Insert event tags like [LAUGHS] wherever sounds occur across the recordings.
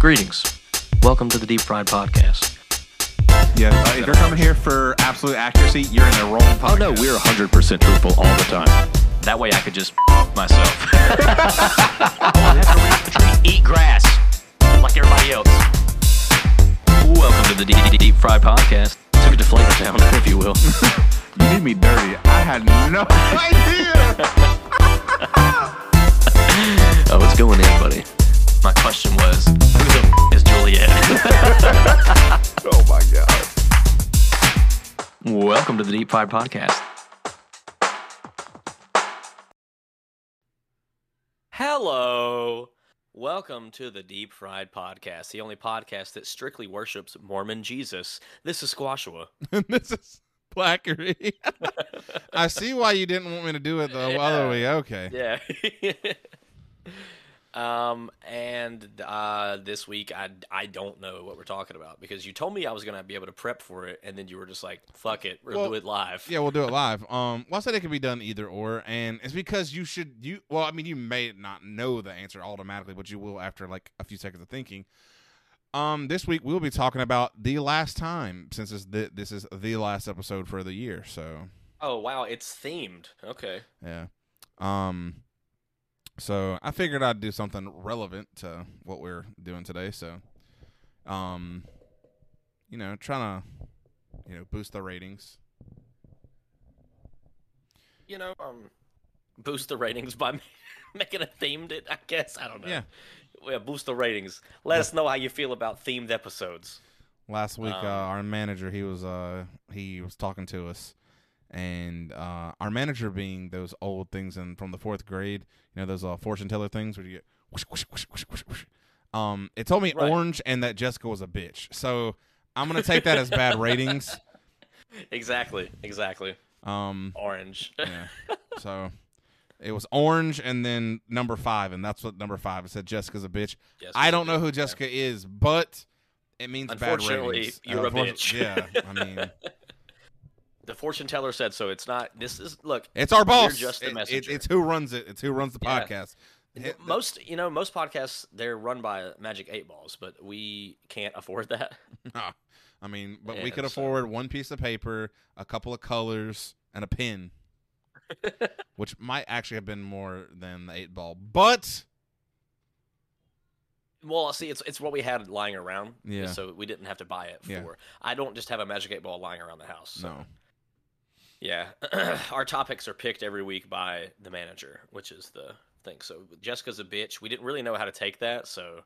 Greetings. Welcome to the Deep Fried Podcast. Yeah, uh, if you're coming here for absolute accuracy, you're in the wrong podcast. Oh no, we're 100% truthful all the time. That way I could just [LAUGHS] myself. [LAUGHS] I have to reach the tree, eat grass, like everybody else. Welcome to the Deep, Deep, Deep Fried Podcast. Took it to Flavor Town, [LAUGHS] if you will. You did me dirty. I had no idea. Oh, what's going in, buddy? My question was, who the f- is Juliet? [LAUGHS] oh my god. Welcome to the Deep Fried Podcast. Hello. Welcome to the Deep Fried Podcast, the only podcast that strictly worships Mormon Jesus. This is Squashua. [LAUGHS] this is Blackery. [LAUGHS] I see why you didn't want me to do it the Yeah. other way. Okay. Yeah. Um, and uh, this week I I don't know what we're talking about because you told me I was gonna be able to prep for it, and then you were just like, "Fuck it, we'll, Well, do it live." Yeah, we'll do it live. Um, well, I said it could be done either or, and it's because you should you. Well, I mean, you may not know the answer automatically, but you will after like a few seconds of thinking. Um, this week we'll be talking about the last time since this the, this is the last episode for the year. So Oh wow, it's themed. Okay. yeah. Um. So I figured I'd do something relevant to what we're doing today. So, um, you know, trying to, you know, boost the ratings. You know, um, boost the ratings by [LAUGHS] making it themed. It, I guess I don't know. Yeah. Yeah, boost the ratings. Let us know how you feel about themed episodes. Last week, Um, uh, our manager he was uh he was talking to us, and uh, our manager being those old things and from the fourth grade, you know those uh, fortune teller things where you get whoosh, whoosh, whoosh, whoosh, whoosh, whoosh. Um, it told me Right. orange and that Jessica was a bitch. So I'm gonna take that as bad [LAUGHS] ratings. Exactly. Exactly. Um, Orange. yeah. [LAUGHS] So it was orange and then number five, and that's what number five. It said Jessica's a bitch. Yes, I don't know who Jessica is, but it means bad ratings. you're a Unfortunately- bitch. Yeah, I mean, [LAUGHS] The fortune teller said so. It's not. This is look. it's our boss. just the It- it- messenger. it's who runs it. It's who runs the Yeah. podcast. The- Most you know, most podcasts they're run by Magic Eight Balls, but we can't afford that. [LAUGHS] I mean, but we Yeah, could so- afford one piece of paper, a couple of colors, and a pin, [LAUGHS] which might actually have been more than the eight ball. But Well, see, it's it's what we had lying around. Yeah. So we didn't have to buy it for. Yeah. I don't just have a Magic Eight Ball lying around the house. so- no, Yeah. [CLEARS THROAT] Our topics are picked every week by the manager, which is the thing. So Jessica's a bitch. We didn't really know how to take that, so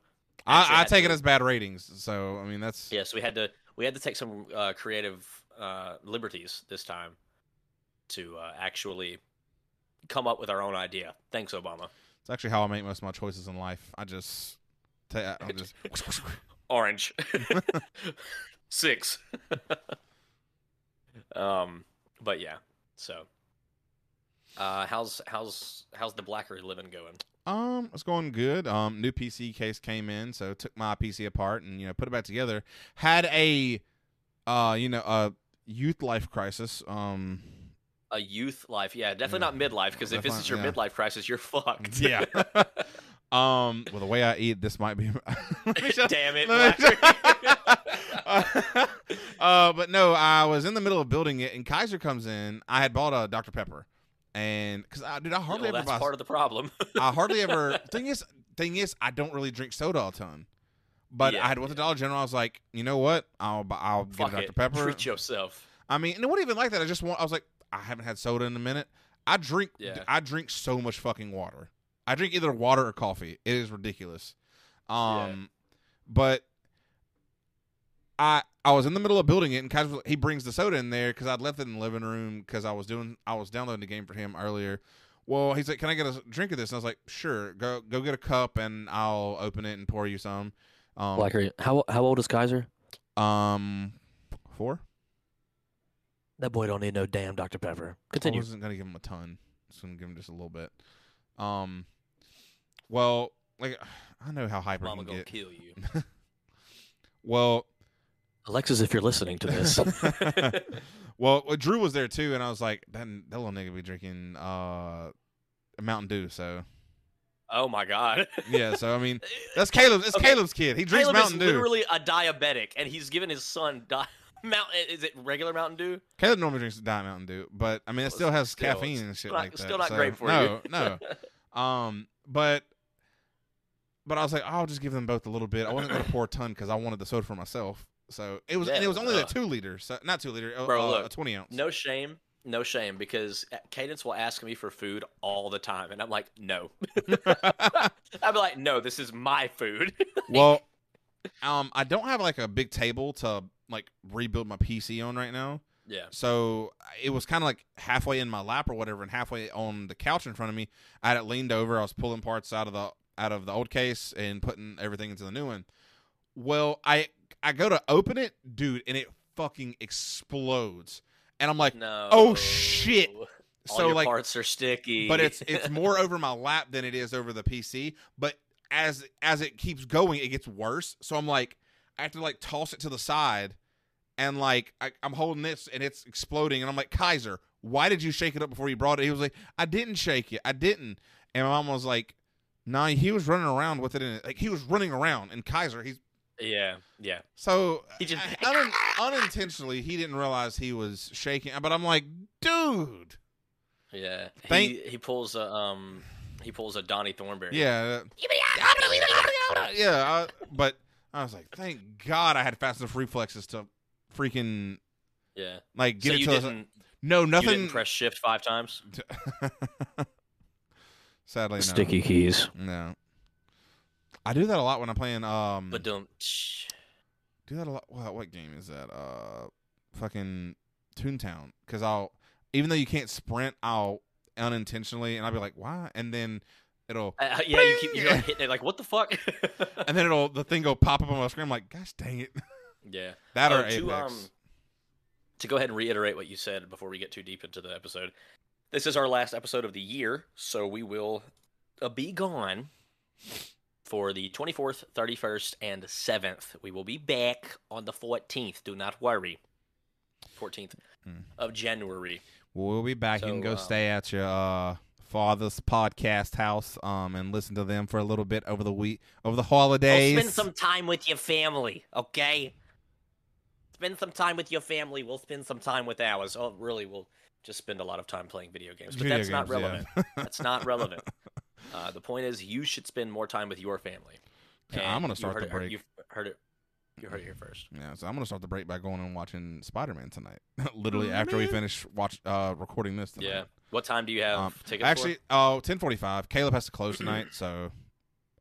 I, I take to- it as bad ratings. So I mean, that's yeah. So we had to we had to take some uh, creative uh, liberties this time to uh, actually come up with our own idea. Thanks, Obama. it's actually how I make most of my choices in life. I just, ta- I [LAUGHS] just Orange. [LAUGHS] [LAUGHS] Six. um, but yeah. So, uh, how's how's how's the Blackery living going? Um, it's going good. Um, new PC case came in, so took my PC apart and you know put it back together. Had a, uh, you know, a youth life crisis. Um, A youth life, yeah, definitely Yeah. not midlife. Because if this is your Definitely, midlife crisis, you're [LAUGHS] fucked. yeah. [LAUGHS] [LAUGHS] um, well, the way I eat, this might be. [LAUGHS] [LAUGHS] Shut- Damn it, [LAUGHS] uh, but no, I was in the middle of building it, and Kaiser comes in. I had bought a Dr Pepper, and because I, dude, I hardly well, ever that's buy. part of the problem. I hardly ever. Thing is, thing is, I don't really drink soda a ton. But Yeah, I had went to Dollar General. I was like, you know what? I'll I'll get a Dr it. Pepper. Treat yourself. I mean, and it wasn't even like that. I just want. I was like, I haven't had soda in a minute. I drink. Yeah. I drink so much fucking water. I drink either water or coffee. It is ridiculous. Um, but I I was in the middle of building it, and Kaiser he brings the soda in there because I'd left it in the living room because I was doing I was downloading the game for him earlier. Well, he's like, "Can I get a drink of this?" And I was like, "Sure. Go go get a cup, and I'll open it and pour you some." Um, Blackery, how how old is Kaiser? um, four. That boy don't need no damn Dr Pepper. Continue. I wasn't gonna give him a ton. Just gonna give him just a little bit. Um, well, like I know how hyper he Mama can gonna get. kill you. [LAUGHS] Well, Alexis, if you're listening to this, [LAUGHS] well, well, Drew was there too, and I was like, that, that little nigga be drinking uh, Mountain Dew. So Oh my god. [LAUGHS] Yeah, so I mean, that's Caleb's. It's Okay. Caleb's kid. He drinks Caleb Mountain is Dew. literally a diabetic, and he's giving his son di- Mountain. Is it regular Mountain Dew? Caleb normally drinks Diet Mountain Dew, but I mean, it Well, still has still, caffeine and shit not- like that. still not so, great for no, you. No, Um, but but I was like, I'll just give them both a little bit. I wasn't gonna pour a ton because I wanted the soda for myself. So it was, Yeah, and it was only uh, the two liter, so not two liter, uh, Bro, uh, look, a twenty ounce. No shame, no shame, because Cadence will ask me for food all the time, and I'm like, no. [LAUGHS] I'm like, no, this is my food. [LAUGHS] well, um, I don't have like a big table to like rebuild my PC on right now. yeah. So it was kind of like halfway in my lap or whatever, and halfway on the couch in front of me. I had it leaned over. I was pulling parts out of the out of the old case and putting everything into the new one. Well, I I go to open it, dude, and it fucking explodes. And I'm like, oh, No. Oh, shit. All so your like, parts are sticky. but it's [LAUGHS] it's more over my lap than it is over the PC. But as as it keeps going, it gets worse. So I'm like, I have to like toss it to the side, and like I, I'm holding this and it's exploding, and I'm like, Kaiser, why did you shake it up before you brought it? He was like, I didn't shake it, I didn't. And my mom was like, Nah, he was running around with it in it. Like he was running around, and Kaiser, he's yeah, yeah. so He just- I- un- unintentionally he didn't realize he was shaking. But I'm like, dude, Yeah. Thank- he he pulls a um he pulls a Donnie Thornberry. yeah. yeah, I, but I was like, thank God I had fast enough reflexes to freaking Yeah. like get so it to no you nothing. didn't press shift five times? [LAUGHS] Sadly, no. Sticky keys. No, I do that a lot when I'm playing. Um, But don't do that a lot. What, what game is that? Uh, fucking Toontown. Because I'll even though you can't sprint, I'll unintentionally, and I'll be like, why? And then it'll, uh, yeah, you keep you're like [LAUGHS] hitting it like what the fuck? [LAUGHS] and then it'll the thing go pop up on my screen. I'm like, gosh dang it, yeah. that Oh, or to, Apex. um, to go ahead and reiterate what you said before we get too deep into the episode. This is our last episode of the year, so we will uh, be gone for the 24th, 31st, and 7th. We will be back on the 14th. Do not worry. 14th Hmm. of January. We'll be back. you can go um, stay at your uh, father's podcast house, um, and listen to them for a little bit over the week, over the holidays. Go spend some time with your family, okay? Spend some time with your family. We'll spend some time with ours. Oh, really? We'll just spend a lot of time playing video games. But Video that's not games, yeah. relevant. that's not relevant. [LAUGHS] Uh, the point is, you should spend more time with your family. Yeah, I'm gonna start the it- break. You heard it. You heard it here first. Yeah, so I'm gonna start the break by going and watching Spider Man tonight. [LAUGHS] Literally after we finish watch uh recording this. Tonight. Yeah. What time do you have Um, tickets actually, for? oh, 10:45. Caleb has to close tonight, so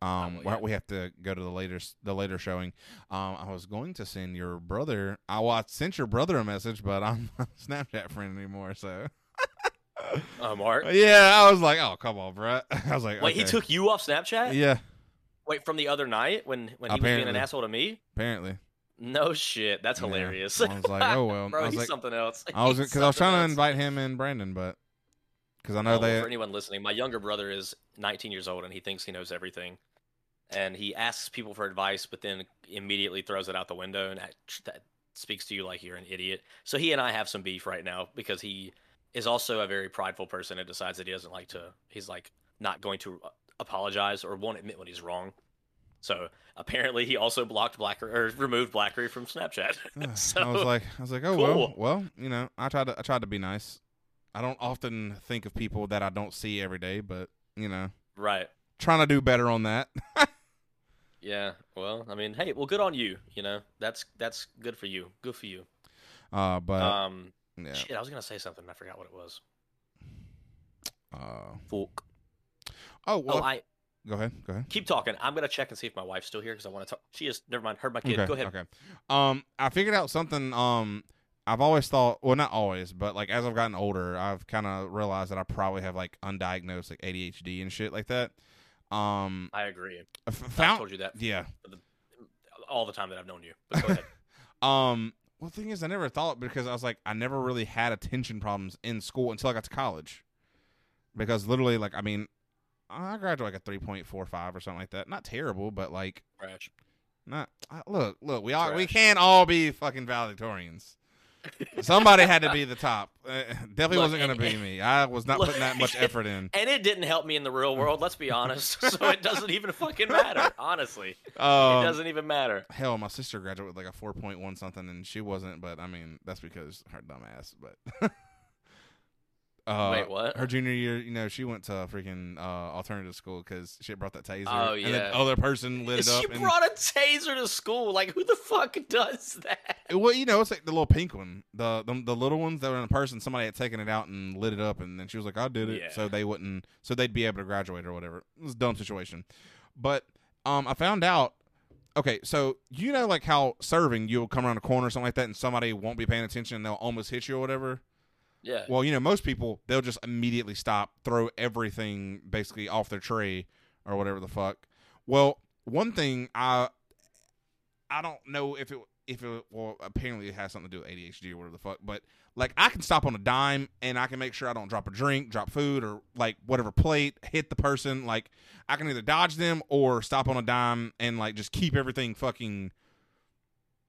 um, well, we- have to go to the later the later showing. Um, I was going to send your brother. I, well, I sent your brother a message, but I'm [LAUGHS] not a Snapchat friend anymore. So Oh, Mark. [LAUGHS] yeah, I was like, oh come on, bro. [LAUGHS] I was like, Wait, he took you off Snapchat? Yeah, Wait, from the other night when when he was being an asshole to me? apparently. No shit. That's Yeah. hilarious. I was like, oh well. Bro, I was he's like, something else. I was because I was trying to invite him and Brandon, but because I know Oh, they. for anyone listening, my younger brother is 19 years old and he thinks he knows everything. And he asks people for advice, but then immediately throws it out the window, and that, that speaks to you like you're an idiot. So he and I have some beef right now because he is also a very prideful person and decides that he doesn't like to. He's like not going to uh, apologize or won't admit when he's wrong. So apparently, he also blocked Blacker or removed Blackery from Snapchat. [SIGHS] so, [LAUGHS] I was like, I was like, oh Cool. well, well, you know, I tried to, I tried to be nice. I don't often think of people that I don't see every day, but you know, right. trying to do better on that. [LAUGHS] Yeah, well, I mean, hey, well, good on you. You know, that's that's good for you. Good for you. Uh, but um, yeah, shit, I was gonna say something. I forgot what it was. uh, Fuck. oh well, Oh, I go ahead, go ahead. keep talking. I'm gonna check and see if my wife's still here because I want to talk. She is. Never mind. Heard my kid. Okay, Go ahead. Okay. Um, I figured out something. Um, I've always thought, well, not always, but like as I've gotten older, I've kind of realized that I probably have like undiagnosed like ADHD and shit like that. Um, I agree. I f- I've told you that yeah. all the time that I've known you. But go ahead. [LAUGHS] Um, well, the thing is, I never thought because I was like, I never really had attention problems in school until I got to college. Because literally, like, I mean, I graduated like a three point four five or something like that. Not terrible, but like, Trash. not. I- Look, look, we all we can't all be fucking valedictorians. Somebody had to be the top. Uh, definitely Look, wasn't going to be me. I was not putting that much [LAUGHS] effort in. And it didn't help me in the real world, let's be honest. [LAUGHS] So it doesn't even fucking matter, honestly. it Um, doesn't even matter. Hell, my sister graduated with like a four point one something, and she wasn't. But I mean, that's because her dumb ass. But [LAUGHS] uh, Wait, what? Her junior year, you know, she went to freaking uh, alternative school because she brought that taser. Oh, And the yeah. other person lit it up. She and- brought a taser to school. Like, who the fuck does that? well, you know, it's like the little pink one, the the, the little ones that were in person. Somebody had taken it out and lit it up, and then she was like, "I did it," Yeah. so they wouldn't, so they'd be able to graduate or whatever. It was a dumb situation, but um, I found out. Okay, so you know, like how serving, you'll come around a corner or something like that, and somebody won't be paying attention, and they'll almost hit you or whatever. Yeah. Well, you know, most people they'll just immediately stop, throw everything basically off their tray or whatever the fuck. Well, one thing I I don't know if it if it well apparently it has something to do with ADHD or whatever the fuck, but like I can stop on a dime and I can make sure I don't drop a drink, drop food or like whatever plate, hit the person. Like I can either dodge them or stop on a dime and like just keep everything fucking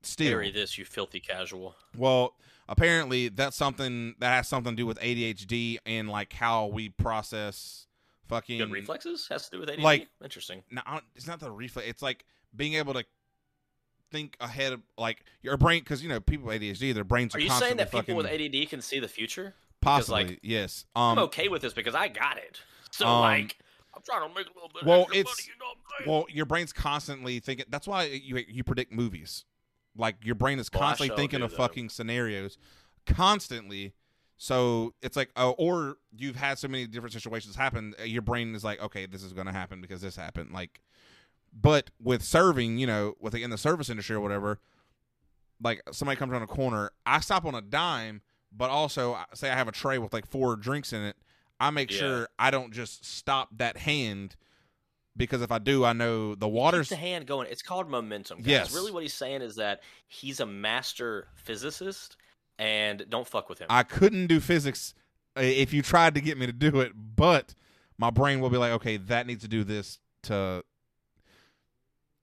still. Bury this, you filthy casual. Well, apparently that's something that has something to do with ADHD and like how we process fucking Good reflexes has to do with ADHD. Like- Interesting. No, it's not the reflex. It's like being able to think ahead of like your brain because you know people with ADHD their brains are, Are you saying that people with ADD can see the future? possibly like, yes I'm um okay with this because I got it. So um, like, I'm trying to make a little bit. well, it's- money, you know I'm well your brain's constantly thinking that's why you you predict movies like your brain is constantly shall thinking of that. fucking scenarios constantly so it's like oh, or you've had so many different situations happen uh, your brain is like okay this is going to happen because this happened like but with serving you know with the, in the service industry or whatever like somebody comes around a corner i stop on a dime but also uh, say i have a tray with like four drinks in it i make Yeah. sure i don't just stop that hand because if i do i know the water's the hand going. It's called momentum. Guys. Yes. Really, what he's saying is that he's a master physicist, and don't fuck with him. I couldn't do physics uh, if you tried to get me to do it, but my brain will be like, okay, that needs to do this to.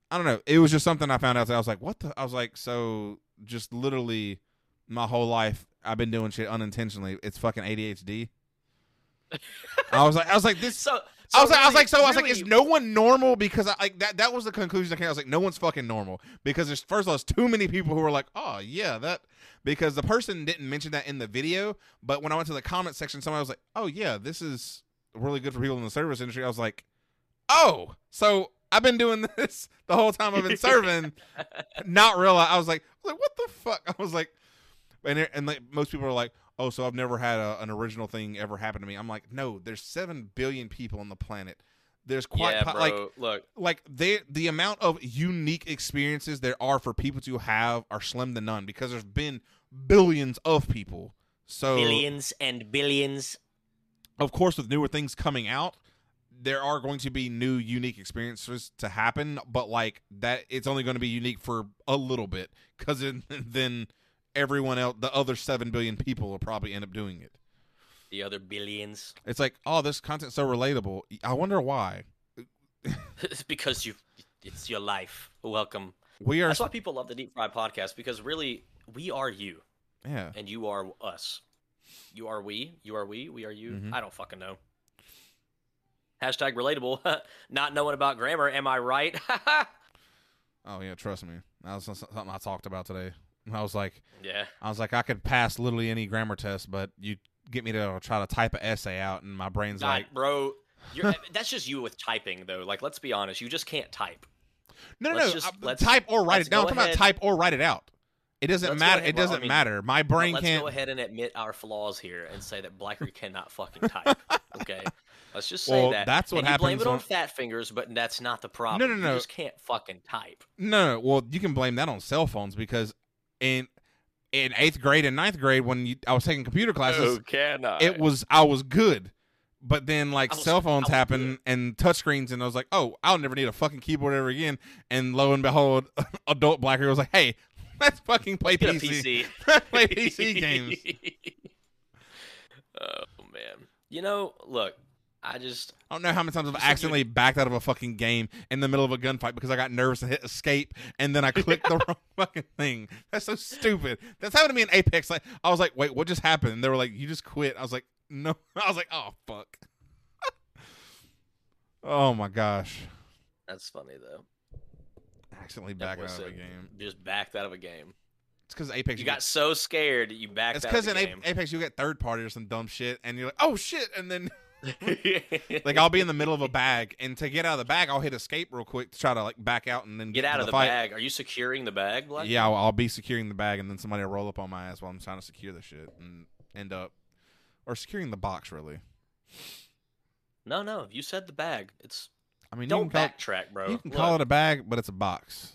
I don't know. It was just something I found out. That I was like, what the? I was like, so just literally my whole life I've been doing shit unintentionally. It's fucking ADHD. [LAUGHS] I was like, I was like, this. so, I was like, I was like, so I was like, is no one normal? Because I, like that, that was the conclusion I came. I was like, no one's fucking normal because there's first of all, there's too many people who are like, oh yeah, that because the person didn't mention that in the video, but when I went to the comment section, somebody was like, oh yeah, this is really good for people in the service industry. I was like, oh, so I've been doing [LAUGHS] this the whole time I've been [LAUGHS] serving, not realize. I was like, like, what the fuck? [LAUGHS] I was like, and and like most people are like, oh, so I've never had a, an original thing ever happen to me. I'm like, no, there's seven billion people on the planet. There's quite yeah, po- like look, like they the amount of unique experiences there are for people to have are slim to none because there's been billions of people. So billions and billions. of course with newer things coming out there are going to be new unique experiences to happen but like that it's only going to be unique for a little bit because then [LAUGHS] everyone else the other 7 billion people will probably end up doing it The other billions. [LAUGHS] it's like oh this content's so relatable i wonder why it's because you. It's your life. Welcome. we are That's why people love the Deep Fry podcast because really, we are you yeah and you are us. You are we. You are we. We are you. Mhm. I don't fucking know. Hashtag relatable. [LAUGHS] Not knowing about grammar. Am I right? [LAUGHS] oh yeah trust me that was something i talked about today i was like yeah. i was like i could pass literally any grammar test but you get me to try to type an essay out and my brain's like bro. You're, [LAUGHS] that's just you with typing, though. Like, let's be honest. You just can't type. No, no, Let's no. just- let's- type or write let's it down. I'm talking about type or write it out. It doesn't Let's matter. It well, I doesn't mean, matter. My brain let's can't. go ahead and admit our flaws here and say that Blacker cannot fucking type. [LAUGHS] Okay, let's just say Well, that. that's what and you blame it on when- fat fingers, but that's not the problem. No, no, no. You just can't fucking type. No, no. Well, you can blame that on cell phones because in in eighth grade and ninth grade when you, I was taking computer classes, oh, I? it was I was good. But then like was- cell phones was happen and touchscreen, and I was like, oh, I'll never need a fucking keyboard ever again. And lo and behold, [LAUGHS] adult Blacker was like, hey, let's fucking play Get a PC. PC. [LAUGHS] play PC [LAUGHS] games. oh man. You know, look, I just I don't know how many times I've You accidentally backed out of a fucking game in the middle of a gunfight because I got nervous and hit escape, and then I [LAUGHS] clicked the wrong [LAUGHS] fucking thing. That's so stupid. That's happened to me in Apex. Like I was like, wait, what just happened? And they were like, you just quit. I was like, no. [LAUGHS] I was like, oh fuck. oh my gosh. that's funny though. Accidentally backed out of a game. Just backed out of a game. It's because Apex. You get- got so scared that you backed It's because in A- Apex you get third party or some dumb shit, and you're like, oh shit, and then game. Like I'll be in the middle of a bag, and to get out of the bag, I'll hit escape real quick to try to like back out and then get to out of the fight. bag. Are you securing the bag? Black? Yeah, I'll, I'll be securing the bag, and then somebody will roll up on my ass while I'm trying to secure the shit, and end up or securing the box. Really, No, no. You said the bag. It's I mean, don't you can call, backtrack, bro. you can call it a bag, but it's a box.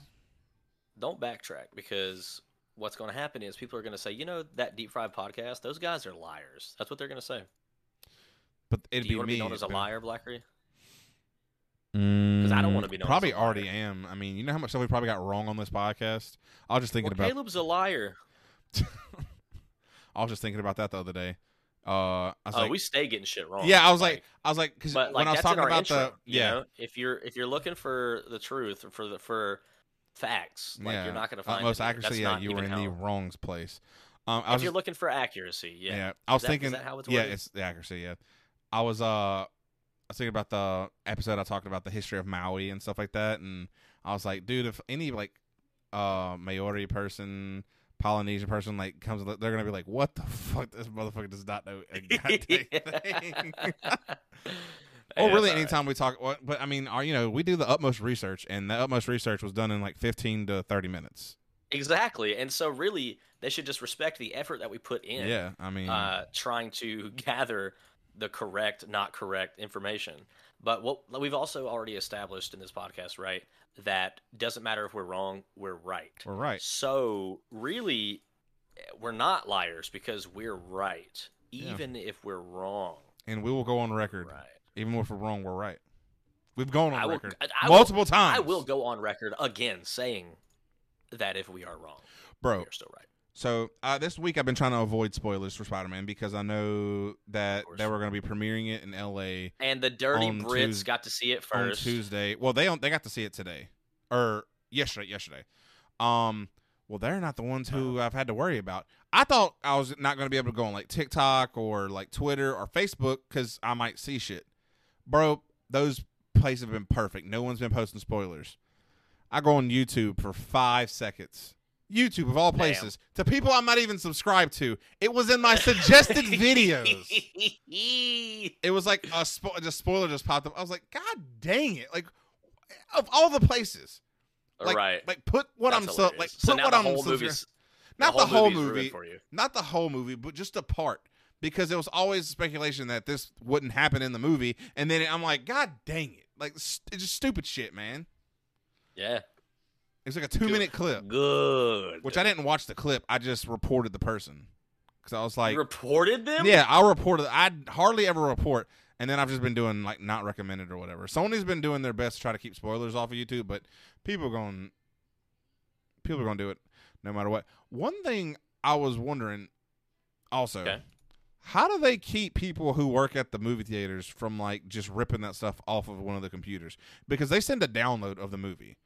don't backtrack because what's going to happen is people are going to say, you know, that deep fried podcast. Those guys are liars. That's what they're going to say. But it'd Do you be want to me. be known as a but- liar, Blackery? Because I don't wanna be known as Probably a liar. already am. I mean, you know how much stuff we probably got wrong on this podcast. I was just thinking Well, about. Caleb's a liar. [LAUGHS] I was just thinking about that the other day. Uh, I was Oh, like, we stay getting shit wrong. yeah, I was like, I was like, because but when like I was that's in talking our about intro, the, you yeah, know? if you're if you're looking for the truth or for the for facts, like yeah, you're not going to find utmost it here. accuracy. That's Yeah, not you were even in the how- wrongs place. Um, I If was you're looking for accuracy, yeah. Yeah, I was that- is thinking. that how it's yeah, worded? it's the accuracy. Yeah, I was. Uh, I was thinking about the episode I talked about the history of Maui and stuff like that, and I was like, dude, if any like uh Maori person, Polynesian person like comes, they're gonna be like, what the fuck? This motherfucker does not know a [LAUGHS] goddamn thing. Oh, Yeah, [LAUGHS] really? all right. Anytime we talk, well, but I mean, our, you know, we do the utmost research, and the utmost research was done in like fifteen to thirty minutes. Exactly. And so really they should just respect the effort that we put in Yeah, I mean, uh trying to [LAUGHS] gather the correct, not correct information. But what we've also already established in this podcast, right, that doesn't matter if we're wrong, we're right. we're right. So really we're not liars because we're right. Yeah. Even if we're wrong. and we will go on record. Right. Even if we're wrong, we're right. We've gone on will, record I- I will- multiple times. I will go on record again saying that if we are wrong, bro. we are still right. So uh, this week I've been trying to avoid spoilers for Spider-Man because I know that they were going to be premiering it in L.A. And the dirty Brits Tues- got to see it on first. Tuesday. Well, they don't, they got to see it today or yesterday. Yesterday. Um. Well, they're not the ones who I've had to worry about. I thought I was not going to be able to go on like TikTok or like Twitter or Facebook because I might see shit. Bro, those places have been perfect. No one's been posting spoilers. I go on YouTube for five seconds. YouTube of all Damn. places to people I'm not even subscribed to. It was in my suggested [LAUGHS] videos. It was like a spo- just spoiler just popped up. I was like, God dang it! Like of all the places, like, right. Like put what That's I'm so like so put what the I'm whole movie's not the whole, ruined movie, not the whole movie, but just a part because it was always speculation that this wouldn't happen in the movie, and then I'm like, God dang it! Like s- it's just stupid shit, man. Yeah. It's like a two minute clip, Good. which I didn't watch the clip. I just reported the person because I was like, you reported them? Yeah, I'll report it. I hardly ever report, and then I've just been doing like not recommended or whatever. Sony's been doing their best to try to keep spoilers off of YouTube, but people are going, people are going to do it no matter what. One thing I was wondering, also, Okay. how do they keep people who work at the movie theaters from like just ripping that stuff off of one of the computers? Because they send a download of the movie.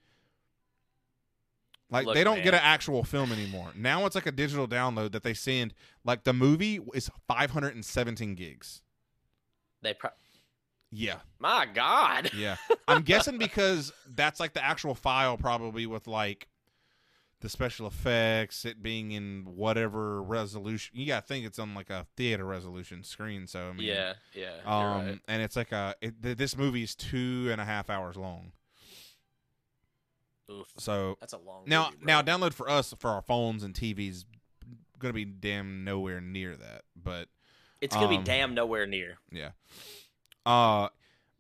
Like Look, they don't get an actual film anymore. Now it's like a digital download that they send. Like the movie is 517 gigs. They pro- Yeah, My God. yeah. I'm guessing [LAUGHS] because that's like the actual file, probably with like the special effects, it being in whatever resolution. You gotta think it's on like a theater resolution screen. So I mean, Yeah, yeah. Um, right. and it's like a it, th- this movie is two and a half hours long. Oof. So That's a long now, movie, now download for us for our phones and TVs gonna be damn nowhere near that. But It's going to um, be damn nowhere near. yeah, uh,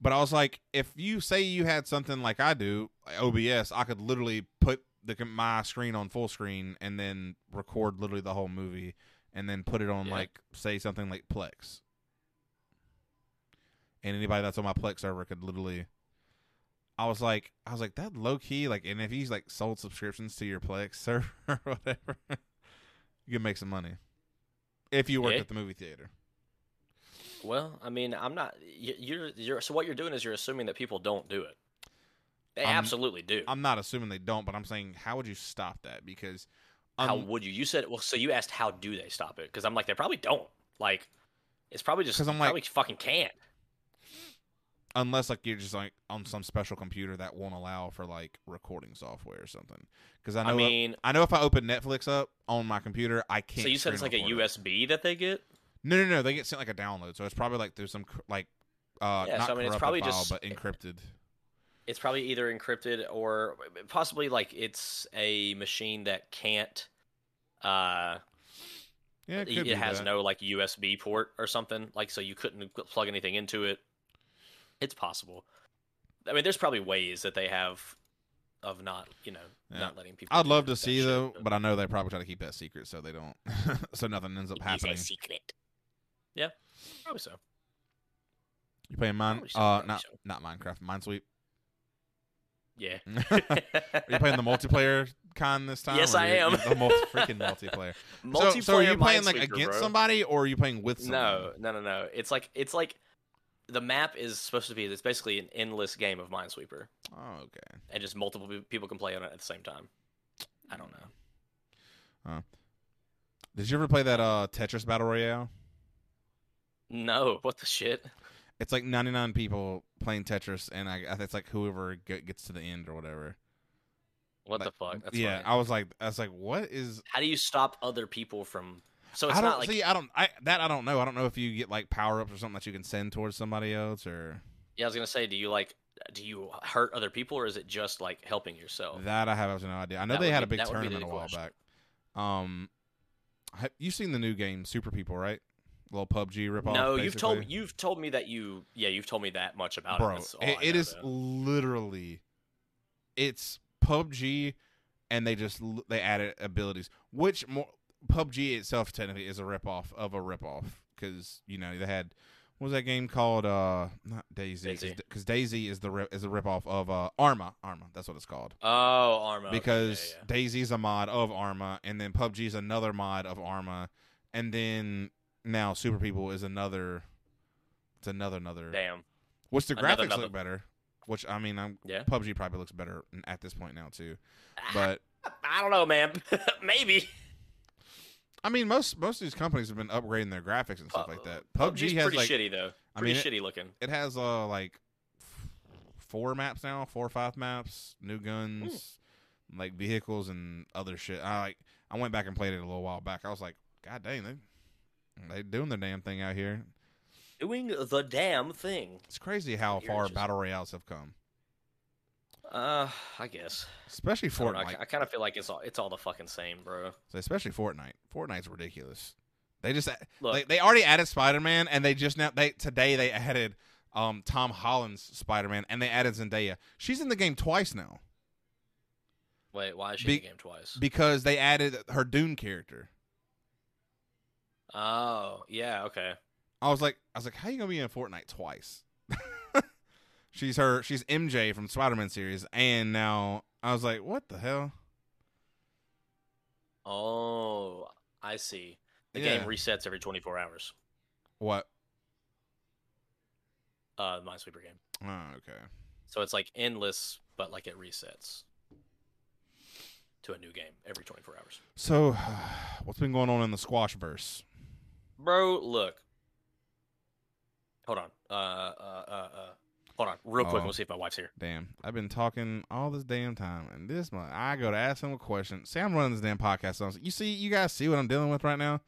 but I was like, if you say you had something like I do, like OBS, I could literally put the my screen on full screen and then record literally the whole movie and then put it on Yeah. like say something like Plex. And anybody that's on my Plex server could literally I was like I was like that low key like and if he's like sold subscriptions to your Plex [LAUGHS] server or whatever you can make some money. If you work Yeah. at the movie theater. Well, I mean, I'm not. You're you're. So what you're doing is you're assuming that people don't do it. They I'm- absolutely do. I'm not assuming they don't, but I'm saying how would you stop that? Because how um, would you? You said well. So you asked how do they stop it? Because I'm like they probably don't. Like it's probably just 'Cause I'm like- probably fucking can't. Unless like you're just like on some special computer that won't allow for like recording software or something. Because I know I if- mean, I know if I open Netflix up on my computer, I can't. so you said it's like a record it. USB that they get. No, no, no. They get sent like a download, so it's probably like there's some like uh Yeah, not so, I mean, it's probably file, just- but encrypted. It's probably either encrypted or possibly like it's a machine that can't. Uh, Yeah, it, it, be has that. no like USB port or something. Like so you couldn't plug anything into it. It's possible. I mean, there's probably ways that they have of not, you know, Yeah. not letting people. I'd love to see shit, though, but I know they probably try to keep that secret so they don't, [LAUGHS] so nothing ends up it happening. a secret. Yeah, probably so. You playing mine? So, Uh, not so. not Minecraft, Minesweep. Yeah. [LAUGHS] Are you playing the multiplayer con this time? Yes, I am. The multi, [LAUGHS] freaking multiplayer. Multiplayer so, so are you playing like against bro. somebody or are you playing with somebody? No, no, no, no. It's like it's like the map is supposed to be. It's basically an endless game of Minesweeper, Oh, okay. and just multiple people can play on it at the same time. I don't know. Did you ever play that uh Tetris Battle Royale? No, what the shit? It's like 99 people playing Tetris, and I, I think it's like whoever get, gets to the end or whatever. What Like, the fuck? That's yeah, funny. I was like, I was like, what is? How do you stop other people from? So it's I don't not like see. I don't. I that I don't know. I don't know if you get like power ups or something that you can send towards somebody else or yeah. I was gonna say, do you like do you hurt other people or is it just like helping yourself? that. I have absolutely no idea. I know That they had a big that would be the tournament a while question. back. Um, have you seen the new game Super People? Right, little PUBG ripoff. no, you've told basically? you've told me that you yeah you've told me that much about bro. it. It- it is though. literally, it's PUBG, and they just they added abilities, which more PUBG itself technically is a ripoff of a ripoff because you know they had what was that game called? Uh, not DayZ, DayZ. because DayZ is the ri- is a ripoff of uh Arma. Arma, that's what it's called. Oh, Arma. okay, yeah, because yeah. DayZ's a mod of Arma, and then PUBG's another mod of Arma, and then now Super People is another. It's another another. damn. Which the Another- graphics another- look better. Which I mean, I'm Yeah. PUBG probably looks better at this point now too. But [LAUGHS] I don't know, man. [LAUGHS] Maybe. I mean, most most of these companies have been upgrading their graphics and stuff like uh, that. Uh, PUBG's PUBG has pretty like shitty though. I Pretty mean, it- shitty looking. it has uh like four maps now, four or five maps, new guns, hmm. like vehicles and other shit. I like I went back and played it a little while back. I was like, God dang, they they doing their damn thing out here. Doing the damn thing. It's crazy how You're far just- battle royales have come, Uh, I guess. especially I, Fortnite. I, kind of feel like it's all it's all the fucking same, bro. So especially Fortnite. Fortnite's ridiculous. They just Look, they, they already added Spider Man, and they just now they today they added um Tom Holland's Spider Man, and they added Zendaya. She's in the game twice now wait, why is she be- in the game twice? because they added her Dune character. oh, yeah, okay. I was like, I was like, how you gonna be in Fortnite twice? She's her, she's MJ from Spider Man series, and now I was like, what the hell? Oh, I see. The Yeah. game resets every 24 hours. What? Uh, the Minesweeper game. Oh, okay. So it's like endless, but like it resets to a new game every 24 hours. So, [SIGHS] what's been going on in the squash verse? Bro, look. Hold on. Uh, uh, uh, uh. Hold on, real quick. Oh. We'll see if my wife's here. Damn, I've been talking all this damn time, and this month I go to ask him a question. Say I'm running this damn podcast. So you see, you guys see what I'm dealing with right now?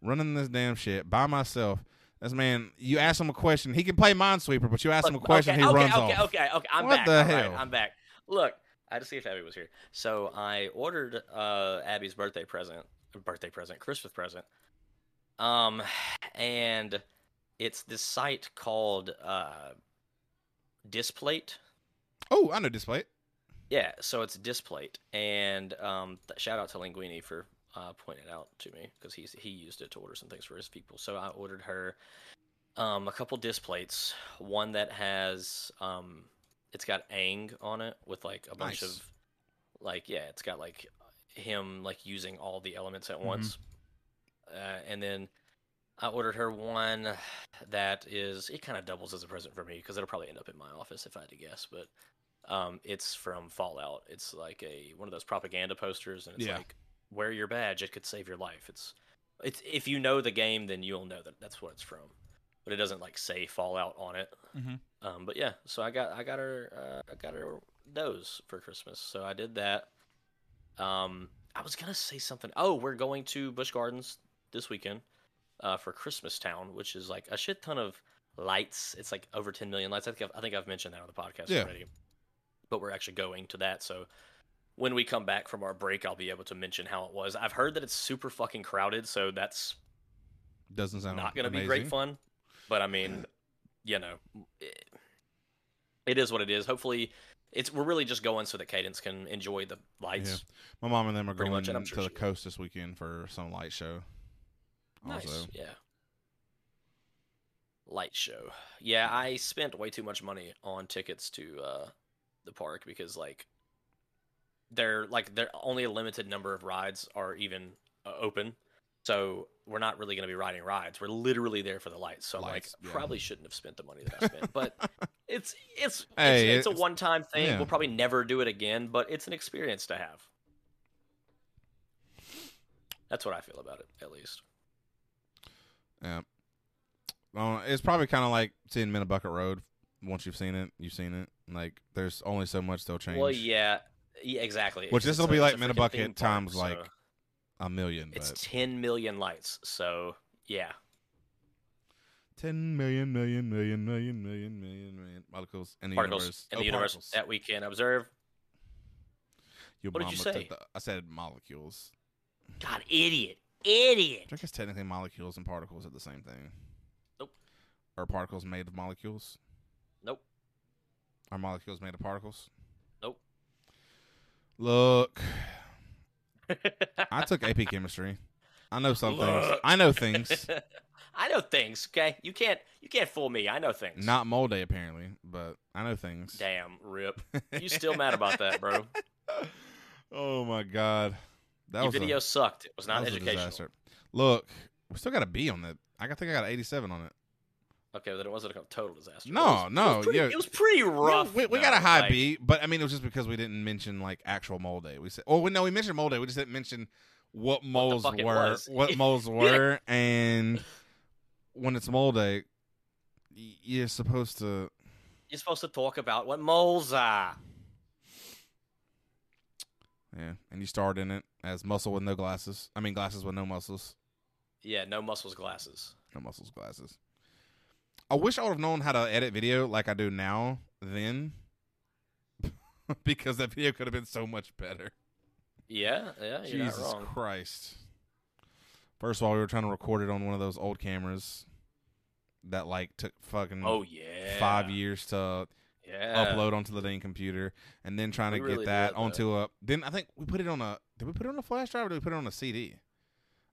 Running this damn shit by myself. This man, you ask him a question, he can play Minesweeper, but you ask him a question, okay, he okay, runs okay, off. Okay, okay, okay, I'm What back. the all right, hell? I'm back. Look, I had to see if Abby was here. So I ordered uh, Abby's birthday present, birthday present, Christmas present. Um, and it's this site called uh, Displate. Oh, I know display. Yeah, so it's Displate, and um, th- shout out to Linguini for uh, pointing it out to me because he's he used it to order some things for his people. So I ordered her um, a couple Displates, one that has um, it's got Aang on it with like a bunch Nice. of like yeah, it's got like him like using all the elements at Mhm. once, uh, and then I ordered her one that is it kind of doubles as a present for me because it'll probably end up in my office if I had to guess. But um, it's from Fallout. It's like a one of those propaganda posters, and it's Yeah. like wear your badge; it could save your life. It's it's if you know the game, then you'll know that that's what it's from. But it doesn't like say Fallout on it. Mhm. Um, but yeah, so I got I got her uh, I got her those for Christmas. So I did that. Um, I was gonna say something. Oh, we're going to Busch Gardens this weekend uh, for Christmas Town, which is like a shit ton of lights. It's like over 10 million lights. I think I've, I think I've mentioned that on the podcast Yeah. already. But we're actually going to that, so when we come back from our break, I'll be able to mention how it was. I've heard that it's super fucking crowded, so that's Doesn't sound not going to be great fun. But I mean, you know, it, it is what it is. Hopefully, it's we're really just going so that Cadence can enjoy the lights. Yeah. My mom and them are going much, to sure the coast this weekend for some light show. Nice. Also, Yeah. Light show. Yeah, I spent way too much money on tickets to uh the park because like they're like they're only a limited number of rides are even uh, open. So we're not really going to be riding rides. We're literally there for the lights. So I'm like yeah. probably shouldn't have spent the money that I spent, but [LAUGHS] it's it's Hey, it's, it's a one-time thing. yeah. We'll probably never do it again, but it's an experience to have. That's what I feel about it, at least. Yeah. It's probably kind of like seeing Minnebucket Road. Once you've seen it, you've seen it. Like, there's only so much they'll change. Well, yeah, yeah, exactly. Which this'll it's be like it's a freaking Minnebucket times, so like, A million, it's but ten million lights. So yeah, ten million, million, million, million, million, million, million molecules in the particles universe. in Oh, the universe particles. that we can observe. Your what did you say? the- I said molecules. God, idiot, idiot. I guess technically molecules and particles are the same thing. Nope. Are particles made of molecules? Nope. Are molecules made of particles? Nope. Look, [LAUGHS] I took AP chemistry. I know some things. I know things. [LAUGHS] I know things. Okay, you can't you can't fool me. I know things. Not mole day apparently, but I know things. Damn, rip. [LAUGHS] You still mad about that, bro? oh my god, that Your was video a, sucked. It was not was educational. disaster. Look, we still got a B on that. I think I got an 87 on it. Okay, then it wasn't a total disaster. No, It was- it no, was pretty, yeah. it was pretty rough. We, we got a high like- B, but I mean it was just because we didn't mention like actual mole day. We said, oh, we no, we mentioned mole day. We just didn't mention what moles it were, what moles [LAUGHS] were, and when it's mole day, you're supposed to. You're supposed to talk about what moles are. Yeah, and you starred in it as muscle with no glasses. I mean, glasses with no muscles. Yeah, no muscles, glasses. No muscles, glasses. I wish I would have known how to edit video like I do now then, [LAUGHS] because that video could have been so much better. Yeah, yeah, you're Jesus. Christ. First of all, we were trying to record it on one of those old cameras that like took fucking Oh yeah, five years to Yeah, upload onto the dang computer, and then trying We to really get that onto a. Then I think we put it on a. Did we put it on a flash drive or did we put it on a CD?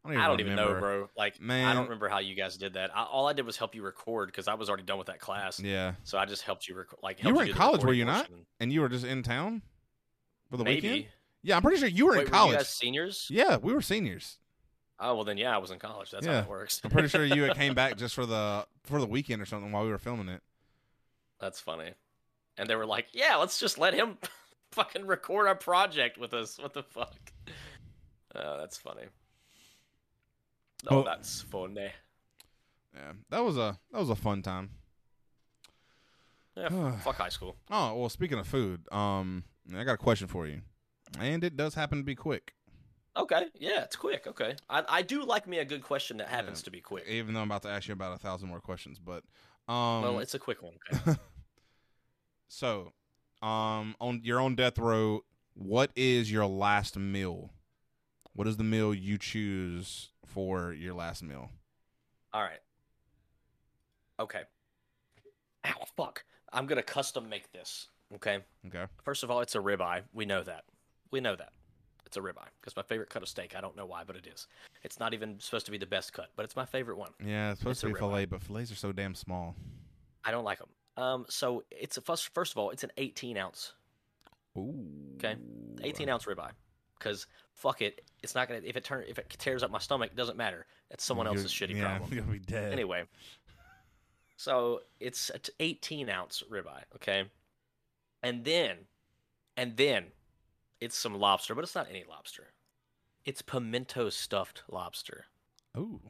I don't I don't even know, bro. Like, man, I don't remember how you guys did that. I, all I did was help you record because I was already done with that class. Yeah, So I just helped you record. Like, You were in do college, were you not? portion. and you were just in town for the Maybe. weekend. Yeah, I'm pretty sure you were Wait, in were college. you guys seniors? Yeah, we were seniors. Oh well, then yeah, I was in college. That's Yeah. how it works. I'm pretty sure you [LAUGHS] came back just for the for the weekend or something while we were filming it. That's funny. And they were like, "Yeah, let's just let him [LAUGHS] fucking record our project with us." What the fuck? Oh, that's funny. Oh, Oh. that's funny. Yeah, that was a that was a fun time. Yeah, [SIGHS] fuck high school. Oh well, speaking of food, um, I got a question for you, and it does happen to be quick, Okay, yeah, it's quick. Okay, I I do like me a good question that happens Yeah. to be quick. even though I'm about to ask you about a thousand more questions. But um, well, it's a quick one. [LAUGHS] Okay. So um, on your own death row, what is your last meal? What is the meal you choose for your last meal? All right. Okay. Ow, fuck. I'm gonna custom make this. Okay. Okay. First of all, it's a ribeye. We know that. We know that. It's a ribeye because my favorite cut of steak. I don't know why, but it is. It's not even supposed to be the best cut, but it's my favorite one. Yeah, it's supposed It's to be fillet, but fillets are so damn small. I don't like them. Um, so it's a first. First of all, it's an 18 ounce, Ooh. 18 ounce ribeye. Because fuck it, it's not gonna. If it turn, if it tears up my stomach, it doesn't matter. That's someone You're- else's shitty yeah, problem. [LAUGHS] Gonna be dead. Anyway, so it's an 18 ounce ribeye, okay, and then, and then, it's some lobster, but it's not any lobster. It's pimento stuffed lobster. Ooh,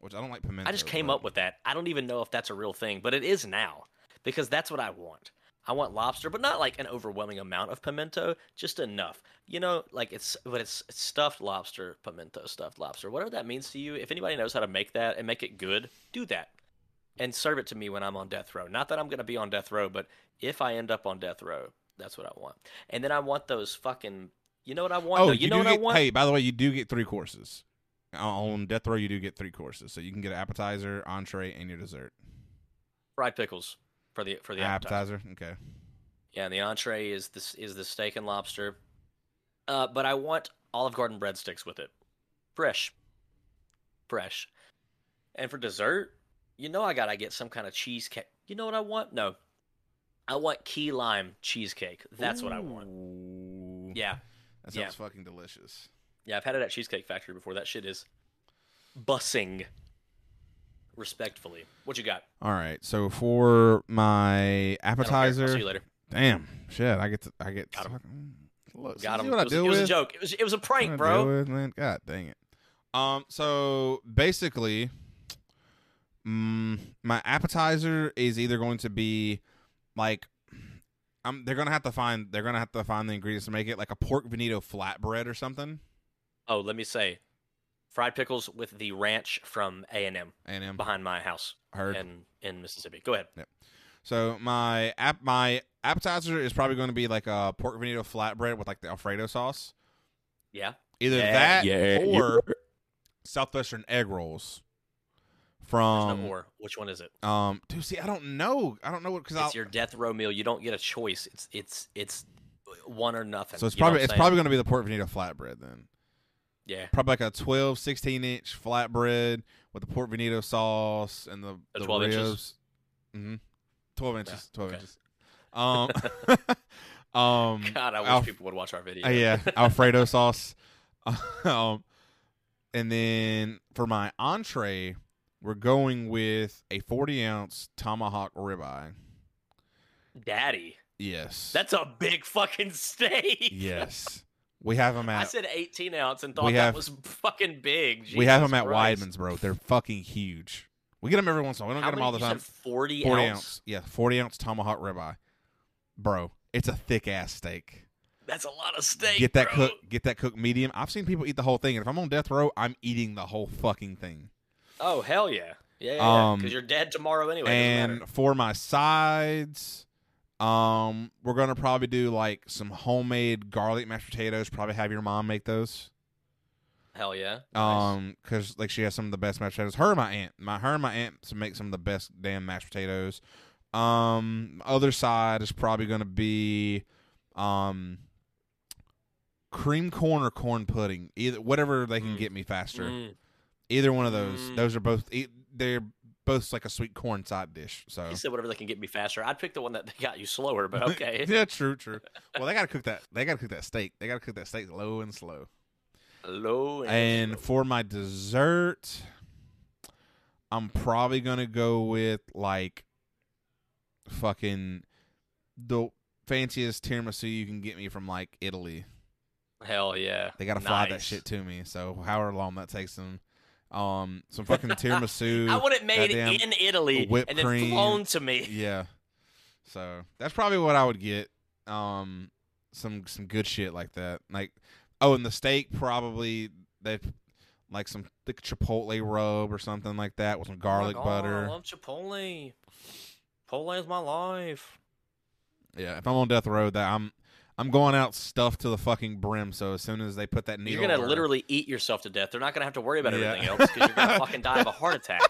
which I don't like pimento. I just came but- up with that. I don't even know if that's a real thing, but it is now because that's what I want. I want lobster, but not like an overwhelming amount of pimento, just enough. You know, like it's but it's, it's stuffed lobster, pimento stuffed lobster. Whatever that means to you, if anybody knows how to make that and make it good, do that. And serve it to me when I'm on death row. Not that I'm going to be on death row, but if I end up on death row, that's what I want. And then I want those fucking You know what I want? Oh, though? you, know what I want? Hey, by the way, you do get three courses. On death row, you do get three courses, so you can get an appetizer, entree, and your dessert. Fried pickles for the for the appetizer. appetizer. Okay. Yeah, and the entree is this is the steak and lobster. Uh, but I want Olive Garden breadsticks with it, fresh, fresh. And for dessert, you know I gotta get some kind of cheesecake. You know what I want? No, I want key lime cheesecake. That's what I want. Yeah, That yeah. sounds fucking delicious. yeah. I've had it at Cheesecake Factory before. That shit is bussing. Respectfully, what you got? All right. So for my I. Appetizer, see you later. damn shit, I get to, I get Got fucking- Look, Got him. what I It was, deal it was a joke. It was it was a prank, bro. with, man. God dang it. Um. So basically, mm, my appetizer is either going to be like, um, they're gonna have to find they're gonna have to find the ingredients to make it like a pork veneto flatbread or something. Oh, let me say, fried pickles with the ranch from A and M And I'm behind my house heard. in in Mississippi. Go ahead. So my app my appetizer is probably going to be like a pork veneto flatbread with like the Alfredo sauce. Yeah. Either Yeah, that yeah, or southwestern egg rolls. From no or. Which one is it? um, dude, see, I don't know, I don't know what because It's your death row meal. You don't get a choice. It's it's it's one or nothing. so it's probably it's saying? probably going to be the pork veneto flatbread then. Yeah. Probably like a 12, 16 inch flatbread with the port veneto sauce and the, The the 12 inches? Mm-hmm. Twelve inches. Twelve okay. inches. Um, [LAUGHS] [LAUGHS] um, God, I wish Alf- people would watch our video. Uh, yeah, [LAUGHS] Alfredo sauce. um, and then for my entree, we're going with a 40 ounce tomahawk ribeye. Daddy, Yes. that's a big fucking steak. yes. We have them at. I said 18 ounce and thought We that have- was [LAUGHS] fucking big. we have them at Christ. Weidmann's, bro. They're fucking huge. We get them every once in a while. We don't How get them all the time. said 40, 40 ounce? ounce. Yeah, 40 ounce tomahawk ribeye. Bro, it's a thick ass steak. That's a lot of steak. get that bro. cook get that cooked medium. I've seen people eat the whole thing, and if I'm on death row, I'm eating the whole fucking thing. Oh hell yeah, yeah, yeah. Um, Because you're dead tomorrow anyway. and for my sides, um, we're gonna probably do like some homemade garlic mashed potatoes. Probably have your mom make those. hell yeah. Um, because like she has some of the best mashed potatoes. Her and my aunt, my her and my aunt to make some of the best damn mashed potatoes. Um, other side is probably gonna be, um, cream corn or corn pudding. Either whatever they can Mm. get me faster. Mm. Either one of those. Mm. Those are both. They're both like a sweet corn side dish. So You said whatever they can get me faster. I'd pick the one that they got you slower, but [LAUGHS] okay. yeah, true, true. Well, they gotta cook that. They gotta cook that steak. They gotta cook that steak low and slow. Low and, And slow. for my dessert, I'm probably gonna go with like fucking the fanciest tiramisu you can get me from like Italy. hell yeah, They gotta fly that shit to me. So however long that takes them, um, some fucking tiramisu. [LAUGHS] I want it made in Italy whipped and then cream. flown to me. yeah. So that's probably what I would get. Um, some some good shit like that. Like, oh, and the steak probably they like some thick chipotle rub or something like that with some garlic oh God, butter. I love Chipotle. Chipotle is my life. Yeah, if I'm on death row, that I'm I'm going out stuffed to the fucking brim. So as soon as they put that needle, You're gonna or- literally eat yourself to death. They're not gonna have to worry about Yeah. everything else because you're gonna [LAUGHS] fucking die of a heart attack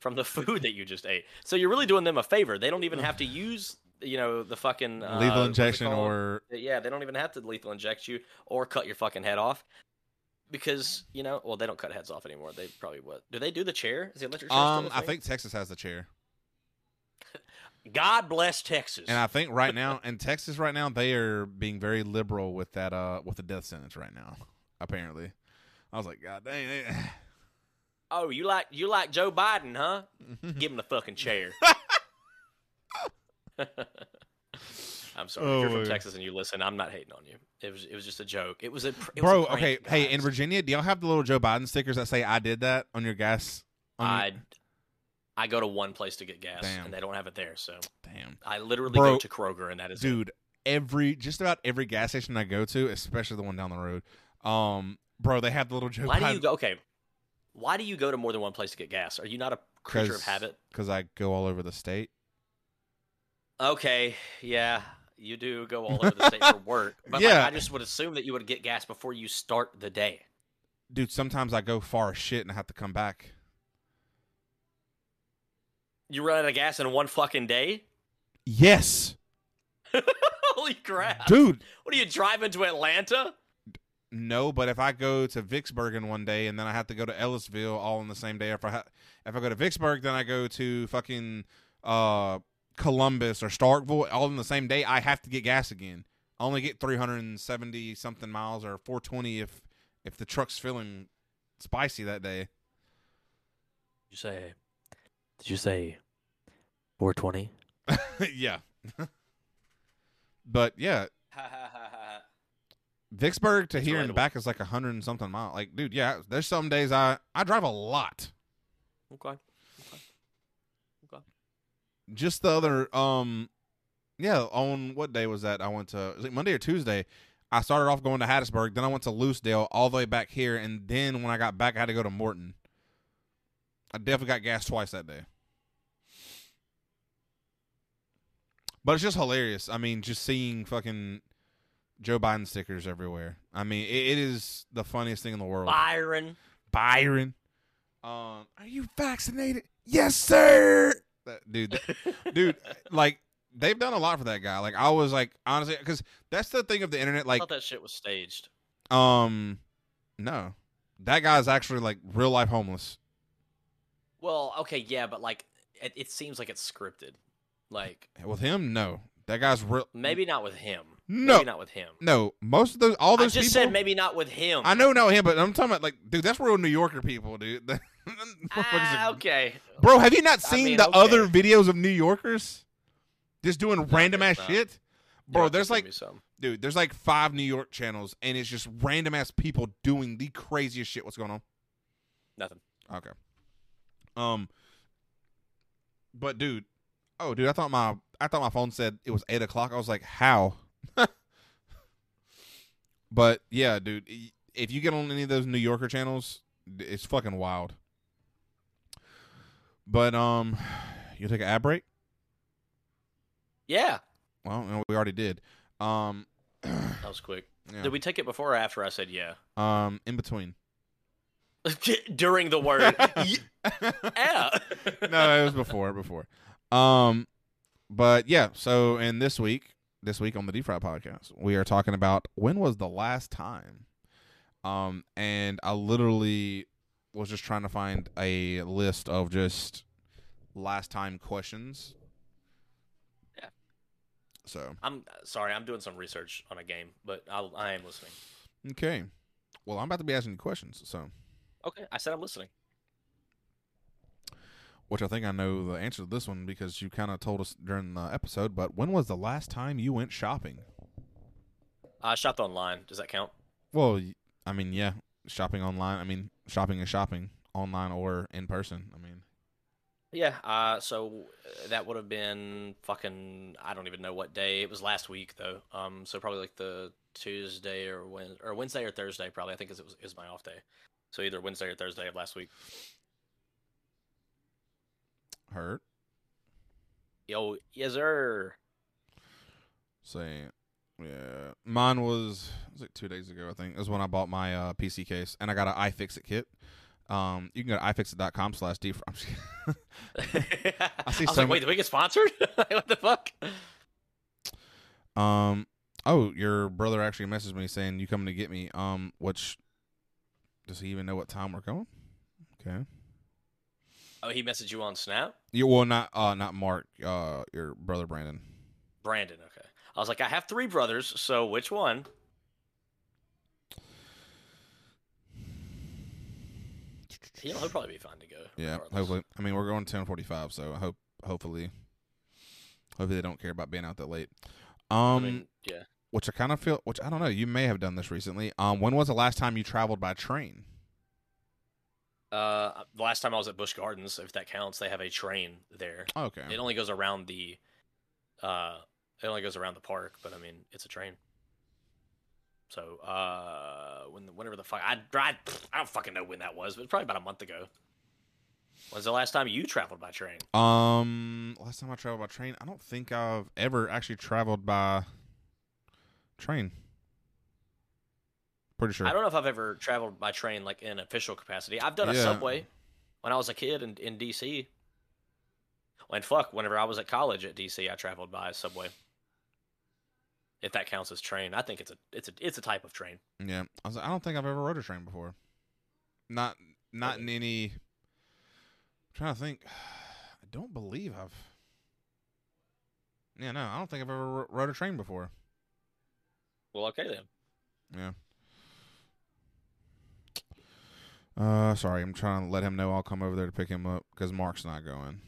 from the food that you just ate. So you're really doing them a favor. They don't even have to use, you know, the fucking uh, lethal injection or yeah, they don't even have to lethal inject you or cut your fucking head off. Because you know, well, they don't cut heads off anymore. They probably would. Do they do the chair? Is the electric chair um, I think Texas has the chair. God bless Texas. And I think right [LAUGHS] now in Texas right now they are being very liberal with that uh with the death sentence right now. Apparently, I was like, God dang it. [SIGHS] Oh, you like you like Joe Biden, huh? [LAUGHS] Give him the fucking chair. [LAUGHS] I'm sorry. Oh, if you're from. Texas and you listen, I'm not hating on you. It was it was just a joke. It was a it was a Bro, okay, hey, in. Virginia, do y'all have the little Joe Biden stickers that say "I did that" on your gas? on your- I go to one place to get gas Damn. and they don't have it there, so Damn, I literally Bro, go to Kroger and that is it. dude, every just about every gas station I go to, especially the one down the road, um, bro, they have the little Joe Why do you go? Okay, why do you go to more than one place to get gas? Are you not a creature of habit? because I go all over the state. Okay, yeah, you do go all over the state for work, [LAUGHS] but Yeah. like, I just would assume that you would get gas before you start the day. Dude, sometimes I go far as shit and I have to come back. You run out of gas in one fucking day? Yes, [LAUGHS] Holy crap! dude. What are you driving to Atlanta? No, but if I go to Vicksburg in one day and then I have to go to Ellisville all in the same day, if I ha- if I go to Vicksburg, then I go to fucking uh, Columbus or Starkville all in the same day, I have to get gas again. I only get three hundred and seventy something miles or four twenty if if the truck's feeling spicy that day. You say? Did you say? 420. [LAUGHS] yeah, but yeah, [LAUGHS] Vicksburg to It's here and back is like a hundred and something miles. Like, dude, yeah, there's some days I I drive a lot. okay. Okay. Just the other um yeah on what day was that i went to it monday or tuesday i started off going to hattiesburg then i went to Lucedale all the way back here and then when i got back i had to go to morton i definitely got gas twice that day. But it's just hilarious. I mean just seeing fucking joe biden stickers everywhere. I mean it, it is the funniest thing in the world. Byron. byron. Um are you vaccinated? Yes sir. That, dude that- [LAUGHS] dude like they've done a lot for that guy. Like i was like honestly because that's the thing of the internet I like thought that shit was staged. um no. That guy's actually like real life homeless Well, okay, yeah, but like it, it seems like it's scripted. Like with him no that guy's real maybe not with him. No. maybe not with him. no most of those all I those just people said maybe not with him. i know not him but i'm talking about like dude that's real new yorker people dude [LAUGHS] Ah, okay. bro have you not I seen mean, the okay. other videos of new yorkers just doing random ass not. shit bro to there's like dude there's like five new york channels and it's just random ass people doing the craziest shit what's going on nothing. okay um but dude oh dude i thought my i thought my phone said it was eight o'clock. I was like how? [LAUGHS] But yeah dude if you get on any of those new yorker channels it's fucking wild. But um [SIGHS] you take an ad break? Yeah, well no, we already did. Um that was quick. [CLEARS THROAT] yeah. Did we take it before or after I said yeah? um in between [LAUGHS] During the word [LAUGHS] yeah. no, it was before, before. Um, but yeah. So, in this week, this week on the Deep Fry podcast, we are talking about when was the last time. Um, and I literally was just trying to find a list of just last time questions. Yeah. So I'm sorry, I'm doing some research on a game, but I'll, I am listening. okay. Well, I'm about to be asking you questions. So, Okay, I said I'm listening. which I think I know the answer to this one because you kind of told us during the episode. But when was the last time you went shopping? I shopped online. Does that count? Well, I mean, yeah, shopping online. I mean, shopping is shopping online or in person. I mean, Yeah. Uh, so uh, that would have been fucking. I don't even know what day. It was last week though. Um, so probably like the Tuesday or Wed or Wednesday or Thursday. Probably I think it was is my off day. So either Wednesday or Thursday of last week. hurt. Yo, yes sir. Say, yeah, mine was was it two days ago? I think it was when I bought my uh, PC case and I got an iFixit kit. Um, you can go to ifixit.com slash deep. I'm just. [LAUGHS] I, see was so like, wait, did we get sponsored? [LAUGHS] what the fuck? Um. Oh, your brother actually messaged me saying you coming to get me. Um. Which does he even know what time we're going? Okay. Oh, he messaged you on Snap, You well not uh not Mark uh your brother Brandon. Brandon. Okay. I was like, I have three brothers, so which one? He'll, he'll probably be fine to go. Yeah, regardless. hopefully. I mean, we're going ten forty five, so I hope hopefully hopefully they don't care about being out that late. Um, I mean, yeah. Which I kind of feel, which I don't know. You may have done this recently. Um, when was the last time you traveled by train? Uh, the last time I was at Busch Gardens, if that counts, they have a train there. Okay. It only goes around the, uh, it only goes around the park, but I mean, it's a train. So, uh, when whenever the fuck I, I I don't fucking know when that was, but probably about a month ago. When's the last time you traveled by train? Um, last time I traveled by train, I don't think I've ever actually traveled by train. Pretty sure. I don't know if I've ever traveled by train like in official capacity. I've done a Yeah. subway when I was a kid in, in DC. When fuck, whenever I was at college at DC, I traveled by subway. If that counts as train, I think it's a it's a it's a type of train. Yeah, I was like, I don't think I've ever rode a train before. Not, not in any. I'm trying to think. [SIGHS] I don't believe I've. Yeah, no, I don't think I've ever ro- rode a train before. Well, okay then. Yeah. Uh, sorry, I'm trying to let him know I'll come over there to pick him up because Mark's not going.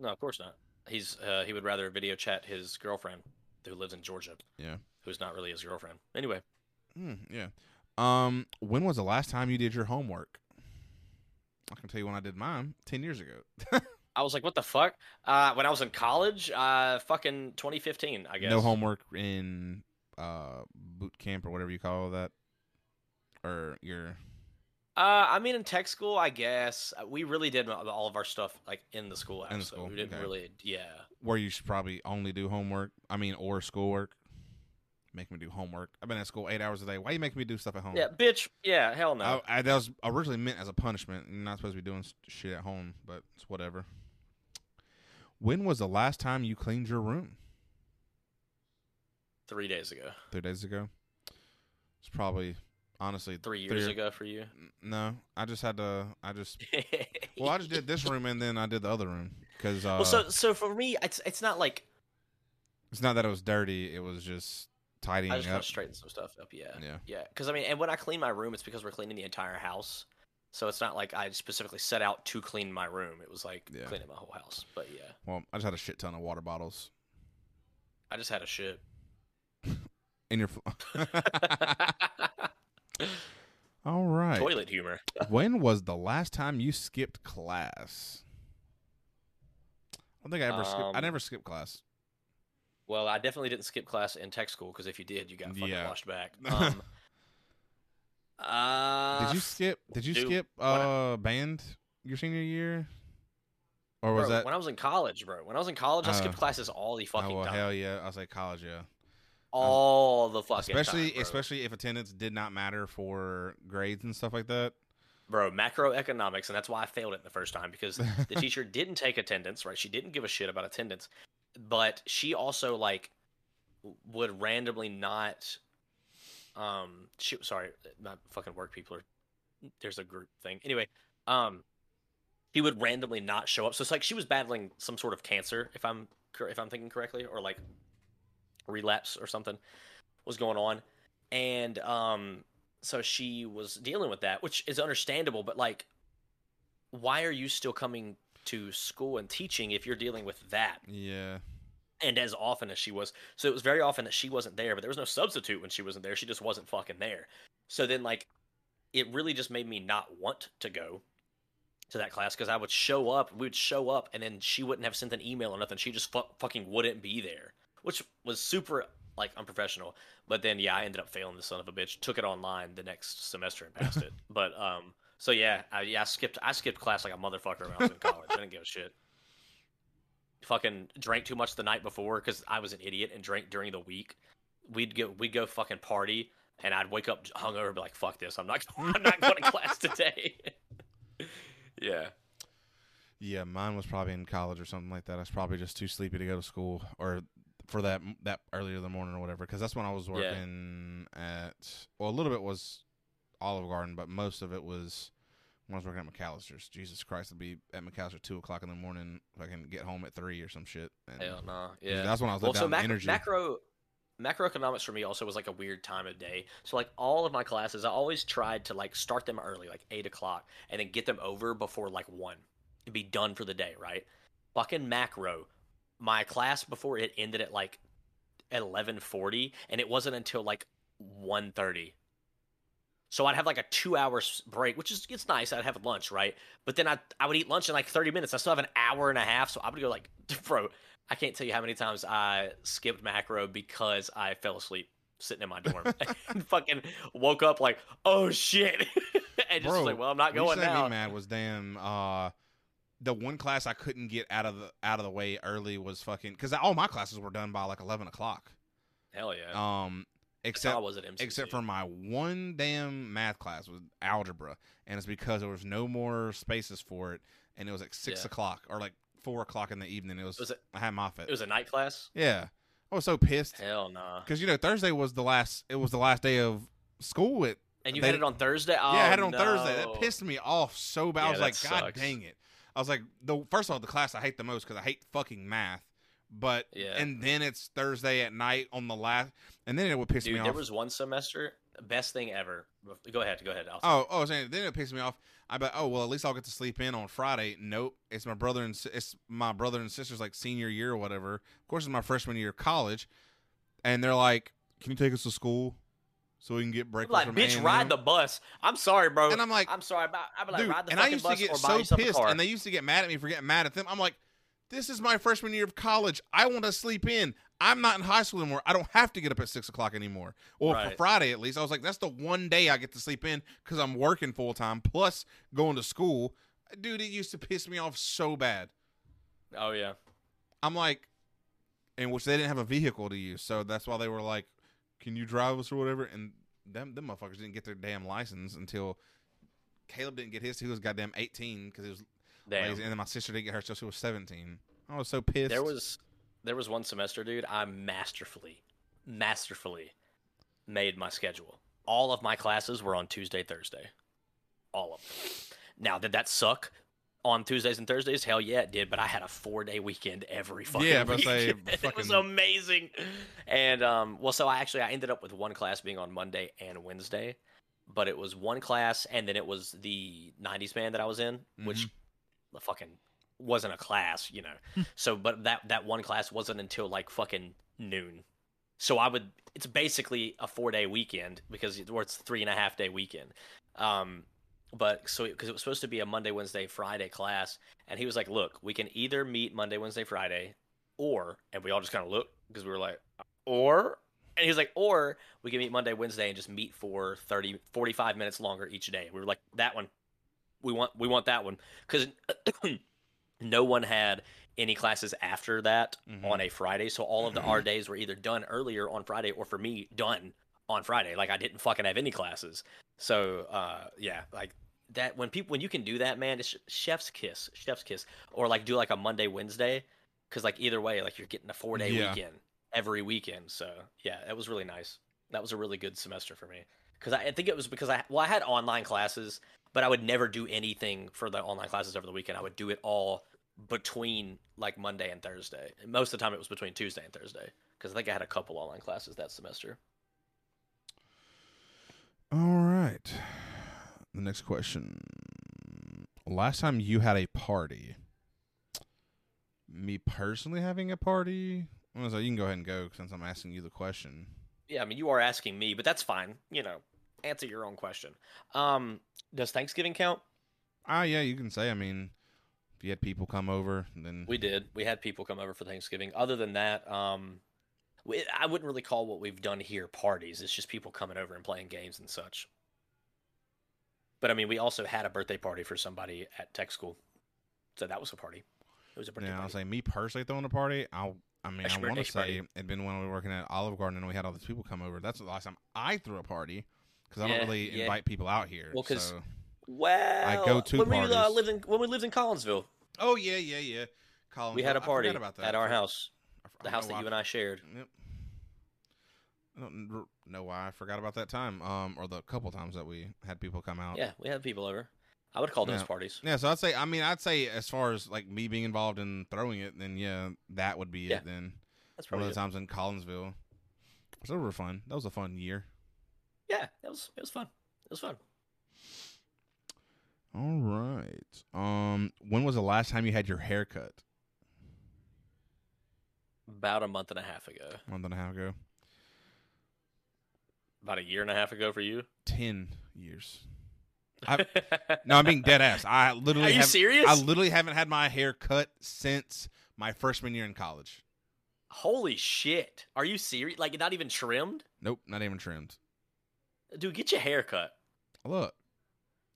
No, of course not. He's uh, he would rather video chat his girlfriend who lives in Georgia, Yeah. who's not really his girlfriend. Anyway, Mm, yeah. Um, when was the last time you did your homework? I can tell you when I did mine. Ten years ago. [LAUGHS] I was like, what the fuck? Uh, when I was in college, uh, fucking 2015, I guess. No homework in uh boot camp or whatever you call that, or your Uh, I mean, in tech school, I guess uh, we really did all of our stuff like in the school. In the school, we didn't okay. really. Yeah. where you should probably only do homework. I mean, or schoolwork. Make me do homework. I've been at school eight hours a day. Why are you making me do stuff at home? Yeah, bitch. Yeah, hell no. I, I, that was originally meant as a punishment. You're not supposed to be doing shit at home, but it's whatever. When was the last time you cleaned your room? Three days ago. Three days ago. It's probably honestly Three years or- ago for you. No, I just had to. I just [LAUGHS] well, I just did this room and then I did the other room because uh, well, so so for me, it's it's not like it's not that it was dirty. It was just tidying I just up. to straighten some stuff up. Yeah. Yeah. Yeah. Because I mean, and when I clean my room, it's because we're cleaning the entire house. So it's not like I specifically set out to clean my room. It was like Yeah. cleaning my whole house. But yeah, Well, I just had a shit ton of water bottles I just had a shit. In your. Fl- [LAUGHS] All right. Toilet humor. [LAUGHS] when was the last time you skipped class? I don't think I ever skipped. I Um, never skipped class. Well, I definitely didn't skip class in tech school because if you did, you got fucking Yeah. washed back. [LAUGHS] Um, uh, Did you skip? Did you dude, skip when I- uh band your senior year? Or was bro, that? when I was in college, bro? When I was in college, I Uh, skipped classes all the fucking oh well, time. hell yeah! I was like college, yeah. All the fucking especially time, especially if attendance did not matter for grades and stuff like that. bro macroeconomics and that's why i failed it the first time because the [LAUGHS] teacher didn't take attendance right? She didn't give a shit about attendance but she also like would randomly not um she sorry my fucking work people are there's a group thing. Anyway um he would randomly not show up. So it's like she was battling some sort of cancer if i'm if i'm thinking correctly or like relapse or something was going on. And um so she was dealing with that which is understandable but like why are you still coming to school and teaching if you're dealing with that? Yeah, and as often as she was so it was very often that she wasn't there but there was no substitute when she wasn't there. She just wasn't fucking there. So then like it really just made me not want to go to that class because i would show up we would show up and then she wouldn't have sent an email or nothing. She just fu- fucking wouldn't be there which was super like unprofessional but then yeah i ended up failing the son of a bitch took it online the next semester and passed it [LAUGHS] but um so yeah I, yeah i skipped i skipped class like a motherfucker when i was in college i didn't give a shit fucking drank too much the night before because I was an idiot and drank during the week. We'd go we'd go fucking party and I'd wake up hungover and be like, "Fuck this! I'm not [LAUGHS] I'm not going to class today." [LAUGHS] yeah, yeah. Mine was probably in college or something like that. I was probably just too sleepy to go to school or for that that earlier in the morning or whatever. Because that's when I was Yeah. working at. Well, a little bit was Olive Garden, but most of it was when I was working at McAlister's. Jesus Christ, I'd be at McAlister two o'clock in the morning. If I can get home at three or some shit. And hell no, yeah, yeah. that's when I was Well, so macro, energy. macro macroeconomics for me also was like a weird time of day. So like all of my classes, I always tried to like start them early, like eight o'clock, and then get them over before like one, and be done for the day, right? Fucking macro, my class before it ended at like at eleven forty, and it wasn't until like 1.30. So I'd have like a two hours break, which is it's nice. I'd have lunch, right? But then I I would eat lunch in like thirty minutes. I still have an hour and a half, so I would go like, [LAUGHS] bro, I can't tell you how many times I skipped macro because I fell asleep sitting in my dorm and [LAUGHS] [LAUGHS] fucking woke up like, oh shit, and just Bro, like, well, I'm not going now. me mad was damn uh the one class I couldn't get out of the out of the way early was fucking because all my classes were done by like eleven o'clock. Hell yeah. Um, except was at MCC. except for my one damn math class was algebra, and it's because there was no more spaces for it, and it was like six Yeah. o'clock or like four o'clock in the evening. It was, Was it- I had my fit. it was a night class. yeah, I was so pissed Hell nah. because you know Thursday was the last. It was the last day of school. It And you They- had it on Thursday. Oh, yeah, I had it on no. Thursday. That pissed me off so bad. I was like, God dang it. I was like, the first of all, the class I hate the most because I hate fucking math. But Yeah. and then it's Thursday at night on the last, and then it would piss Dude, me off. there was one semester, best thing ever. Go ahead, go ahead. Oh, oh, I was saying, then it pissed me off. I bet, oh well, at least I'll get to sleep in on Friday. Nope, it's my brother and it's my brother and sister's like senior year or whatever. Of course, it's my freshman year of college, and they're like, "Can you take us to school so we can get breakfast?" like, bitch, A&M?" ride the bus. I'm sorry, bro. And I'm like, I'm sorry about. I'm like, Dude, ride the and I used to get so pissed, and they used to get mad at me for getting mad at them. I'm like, this is my freshman year of college. I want to sleep in. I'm not in high school anymore. I don't have to get up at six o'clock anymore. Well, for Friday at least, I was like, that's the one day I get to sleep in because I'm working full time plus going to school. Dude, it used to piss me off so bad. oh yeah. I'm like, in which they didn't have a vehicle to use, so that's why they were like, "Can you drive us or whatever?" And them them motherfuckers didn't get their damn license until Caleb didn't get his. He was goddamn 18 because he was Damn. lazy, and then my sister didn't get hers till she was 17. I was so pissed. There was there was one semester, dude. I masterfully, masterfully made my schedule. All of my classes were on Tuesday, Thursday. All of them. Now, did that suck on Tuesdays and Thursdays? Hell yeah, it did. But I had a four day weekend every fucking Yeah, but week. say, [LAUGHS] it was amazing. And um, well, so I actually I ended up with one class being on Monday and Wednesday, but it was one class, and then it was the '90s band that I was in, which Mm-hmm. the fucking wasn't a class, you know. so, but that that one class wasn't until like fucking noon. So I would. It's basically a four day weekend because or it's a three and a half day weekend. Um, but so because it was supposed to be a Monday, Wednesday, Friday class, and he was like, "Look, we can either meet Monday, Wednesday, Friday, or," and we all just kind of looked because we were like, "Or," and he was like, "Or we can meet Monday, Wednesday, and just meet for 30, 45 minutes longer each day." We were like, "That one, we want, we want that one," because [CLEARS THROAT] no one had any classes after that Mhm. on a Friday, so all of the our days were either done earlier on Friday, or for me, done on Friday. Like I didn't fucking have any classes. So uh, yeah, like that when people when you can do that, man, it's chef's kiss, chef's kiss, or like do like a Monday, Wednesday, because like either way, like you're getting a four day Yeah. weekend every weekend. So yeah, that was really nice. That was a really good semester for me because I, I think it was because I well I had online classes, but I would never do anything for the online classes over the weekend. I would do it all between like Monday and Thursday. Most of the time, it was between Tuesday and Thursday because I think I had a couple online classes that semester. All right. The next question. Last time you had a party. Me personally having a party? Well, so you can go ahead and go since I'm asking you the question. Yeah, I mean, you are asking me, but that's fine. You know, answer your own question. Um, does Thanksgiving count? Ah, yeah, you can say. I mean, if you had people come over, then We did. We had people come over for Thanksgiving. Other than that, um, we, I wouldn't really call what we've done here parties. It's just people coming over and playing games and such. But I mean, we also had a birthday party for somebody at tech school, so that was a party. It was a birthday yeah, I'll say me personally throwing a party. I'll. I mean, I want to say it'd been when we were working at Olive Garden and we had all these people come over. That's the last time I threw a party because I Yeah, don't really yeah. invite people out here. Well, 'cause so- Well, I go to when we uh, lived in when we lived in Collinsville, oh yeah, yeah, yeah. Colin, we had a party at our house, I I the house that you and I shared. Yep. I don't know why I forgot about that time, um, or the couple times that we had people come out. Yeah, we had people over. I would call those Yeah. parties. Yeah, so I'd say, I mean, I'd say as far as like me being involved in throwing it, then yeah, that would be Yeah. it. Then That's one probably of the it. times in Collinsville, So they were fun. That was a fun year. Yeah, it was it was fun. It was fun. All right. Um, when was the last time you had your hair cut? About a month and a half ago. A month and a half ago. About a year and a half ago for you. Ten years. I- No, I'm being dead ass. I [LAUGHS] literally Are you serious? I literally haven't had my hair cut since my freshman year in college. Holy shit! Are you serious? Like not even trimmed? Nope, not even trimmed. Dude, get your hair cut. Look,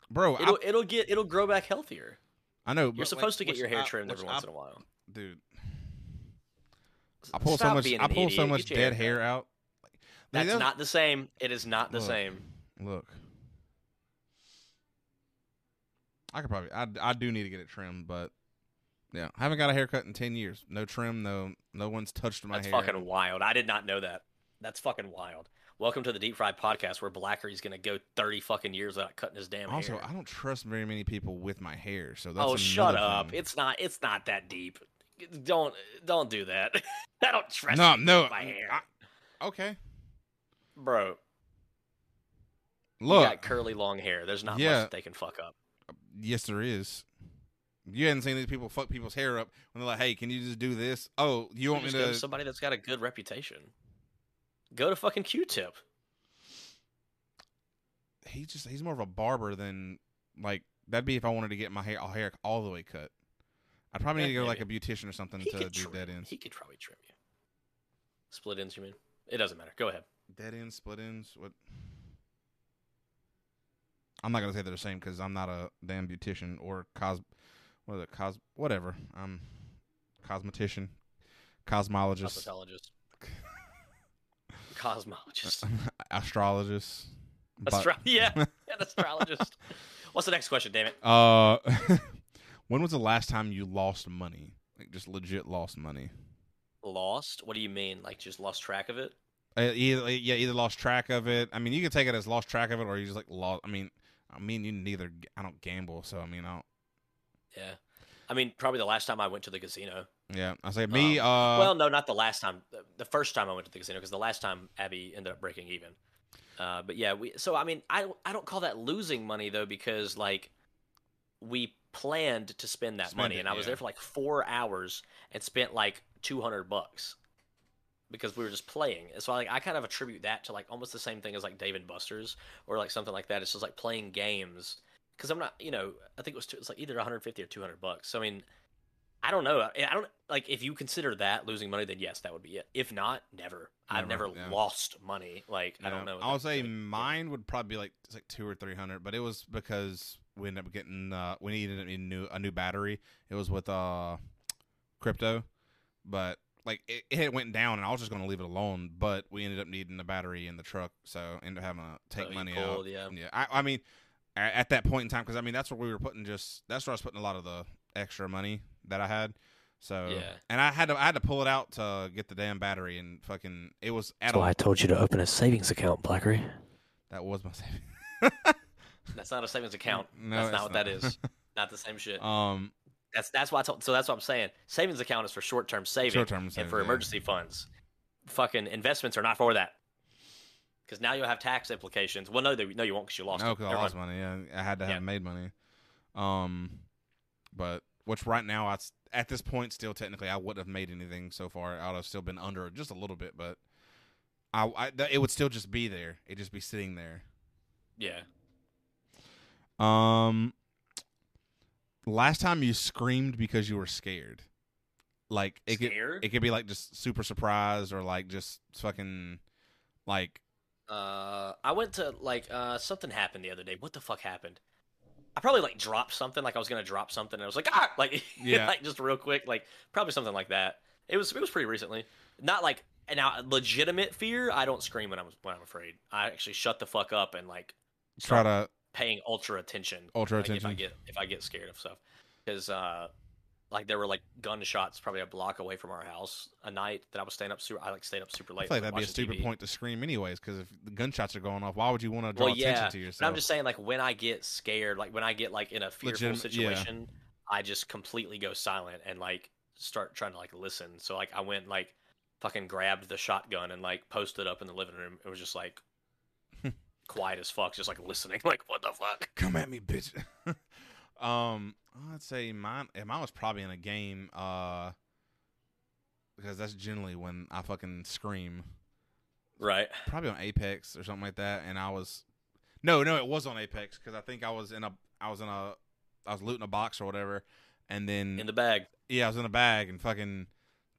bro, It'll it'll get it'll grow back healthier. I know. You're supposed like, to get your hair I- trimmed every which once in a while. dude. I pull so much. I pull so much dead hair hair out. That's that- not the same. It is not the Look. same. Look, I could probably. I I do need to get it trimmed, but yeah, I haven't got a haircut in ten years. No trim. No no one's touched my hair. That's hair. fucking wild. I did not know that. That's fucking wild. Welcome to the Deep Fried Podcast, where Blackery's gonna go thirty fucking years without cutting his damn Also, hair. Also, I don't trust very many people with my hair, so that's oh, shut up! thing. It's not. It's not that deep. Don't don't do that. [LAUGHS] I don't trust no, no. my hair, I- okay, bro. look. you got curly long hair. There's not Yeah. much that they can fuck up. Yes, there is. You hadn't seen these people fuck people's hair up when they're like, "Hey, can you just do this?" Oh, you want me to? somebody that's got a good reputation. Go to fucking Q-Tip. He just he's more of a barber than like that'd be if I wanted to get my hair hair all the way cut. I'd probably Yeah, need to go to like a beautician or something He to do trim. dead ends. He could probably trim you. Split ends, you mean? It doesn't matter. Go ahead. Dead ends, split ends. What? I'm not gonna say they're the same because I'm not a damn beautician or cos. What is it? Cos. Whatever. I'm cosmetician, cosmologist, Cosmetologist. Cosmologist. [LAUGHS] astrologist. Astro- [LAUGHS] yeah, [LAUGHS] yeah, an astrologist. What's the next question, damn it? Uh, when was the last time you lost money? Like just legit lost money. Lost? What do you mean? Like just lost track of it? Uh, either yeah, either lost track of it. I mean, you can take it as lost track of it, or you just like lost. I mean, I mean, you neither. I don't gamble, so I mean, I don't. Yeah. I mean, probably the last time I went to the casino. Yeah, I say me. Um, uh, well, no, not the last time. The- The first time I went to the casino, because the last time Abby ended up breaking even. Uh, but yeah, we. So I mean, I I don't call that losing money though, because like we planned to spend that Spend money, it, and I was yeah. there for like four hours and spent like two hundred bucks because we were just playing. And so like I kind of attribute that to like almost the same thing as like Dave & Buster's or like something like that. It's just like playing games because I'm not, you know, I think it was two, it's like either 150 or 200 bucks. So I mean, I don't know. I I don't like if you consider that losing money, then yes, that would be it. If not, never. I've Never, never yeah. lost money. Like I don't know. I'll say like, mine would probably be like it's like two or three hundred, but it was because we ended up getting uh we needed a new a new battery. It was with uh crypto, but like it, it went down, and I was just gonna leave it alone. But we ended up needing the battery in the truck, so ended up having to take Oh, you money out. pulled, yeah. Yeah, I, I mean, a- at that point in time, because I mean, that's where we were putting just that's where I was putting a lot of the extra money that I had. So Yeah. and I had to I had to pull it out to get the damn battery, and fucking it was at That's a, why I told you to open a savings account, Blackery. that was my saving. That's not a savings [LAUGHS] account. No, that's it's not what that not. is. [LAUGHS] Not the same shit. um, That's that's why I told. So that's what I'm saying. Savings account is for short term saving Short-term and savings, for yeah. emergency funds. Fucking investments are not for that. Because now you'll have tax implications. Well, no, they, no, you won't because you lost. no, it. because I Never lost mind. money. Yeah, I had to have Yeah. made money. Um, but which right now I s- at this point still technically I wouldn't have made anything so far. I'd have still been under just a little bit, but I, I th- it would still just be there. It'd just be sitting there. Yeah. Um, last time you screamed because you were scared, like it could it could be like just super surprised or like just fucking like Uh, I went to like uh something happened the other day. What the fuck happened? I probably like dropped something. Like I was gonna drop something, and I was like, ah, like [LAUGHS] Yeah. like just real quick, like probably something like that. It was it was pretty recently. Not like now legitimate fear. I don't scream when I'm when I'm afraid. I actually shut the fuck up and like try to paying ultra attention. Ultra like, If I get if I get scared of stuff, because uh, like there were like gunshots probably a block away from our house a night that I was staying up super. I like stayed up super I late. feel like that'd be a stupid TV. point to scream anyways, because if the gunshots are going off, why would you want to draw Well, attention yeah, to But yourself? I'm just saying, like when I get scared, like when I get like in a fearful yeah. situation, I just completely go silent and like start trying to like listen. So like I went like fucking grabbed the shotgun and like posted up in the living room. It was just like quiet as fuck, just like listening. [LAUGHS] Like what the fuck? Come at me, bitch. [LAUGHS] um, I'd say mine. If mine was probably in a game, uh, because that's generally when I fucking scream. Right. Probably on Apex or something like that. And I was, no, no, it was on Apex because I think I was in a, I was in a, I was looting a box or whatever, and then In the bag. yeah, I was in a bag and fucking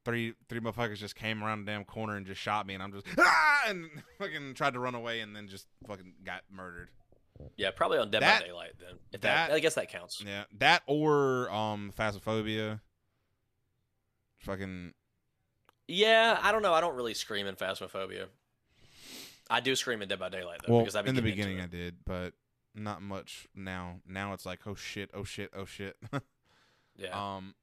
three three motherfuckers just came around the damn corner and just shot me and I'm just ah! and [LAUGHS] fucking tried to run away and then just fucking got murdered. Yeah, probably on Dead That- by Daylight then. If that, that- I guess that counts. Yeah, that or um Phasmophobia. Fucking Yeah, I don't know. I don't really scream in Phasmophobia. I do scream in Dead by Daylight though, well because I've in the beginning I did, but not much now. Now it's like oh shit, oh shit, oh shit. [LAUGHS] Yeah. Um,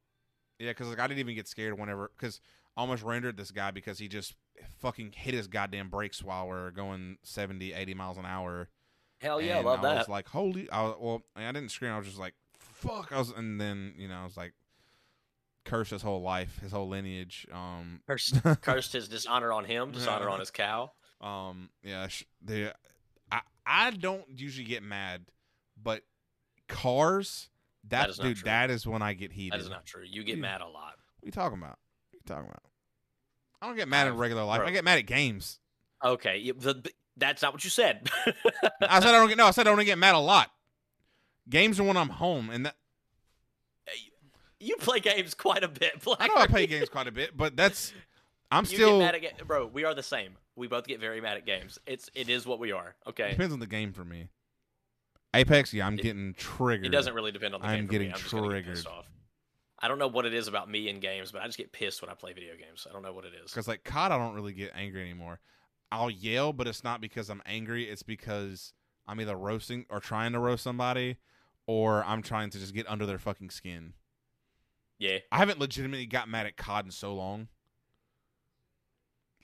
yeah, because like I didn't even get scared whenever because almost rendered this guy because he just fucking hit his goddamn brakes while we're going 70, 80 miles an hour. Hell yeah, and love I that. I was like, holy! I was, well, I didn't scream. I was just like, fuck. I was, and then you know, I was like, curse his whole life, his whole lineage. Um, Cursed, [LAUGHS] cursed his dishonor on him, dishonor on his cow. um, yeah, sh- the I I don't usually get mad, but cars. That, That is not dude, true. that is when I get heated. That is not true. You get mad a lot. What you talking about? What you talking about? I don't get mad in regular life. bro. I get mad at games. Okay, you- the, the- that's not what you said. [LAUGHS] I said I don't get no. I said I don't get mad a lot. Games are when I'm home, and that you play games quite a bit. Black. [LAUGHS] I know I play games quite a bit, but that's I'm You still get mad at ga- bro. We are the same. We both get very mad at games. It's it is what we are. Okay. depends on the game for me. Apex, yeah, I'm It- getting triggered. It doesn't really depend on the I'm game. for getting me. I'm get pissed triggered. off. I don't know what it is about me in games, but I just get pissed when I play video games. I don't know what it is. because like COD, I don't really get angry anymore. I'll yell, but it's not because I'm angry. It's because I'm either roasting or trying to roast somebody, or I'm trying to just get under their fucking skin. Yeah. I haven't legitimately got mad at COD in so long.